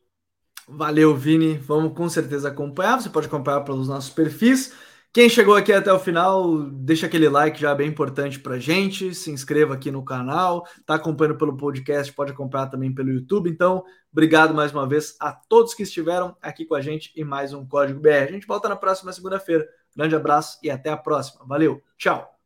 Valeu, Vini. Vamos com certeza acompanhar. Você pode acompanhar pelos nossos perfis. Quem chegou aqui até o final, deixa aquele like já bem importante para gente. Se inscreva aqui no canal. Tá acompanhando pelo podcast, pode acompanhar também pelo YouTube. Então, obrigado mais uma vez a todos que estiveram aqui com a gente e mais um Código BR. A gente volta na próxima segunda-feira. Grande abraço e até a próxima. Valeu, tchau.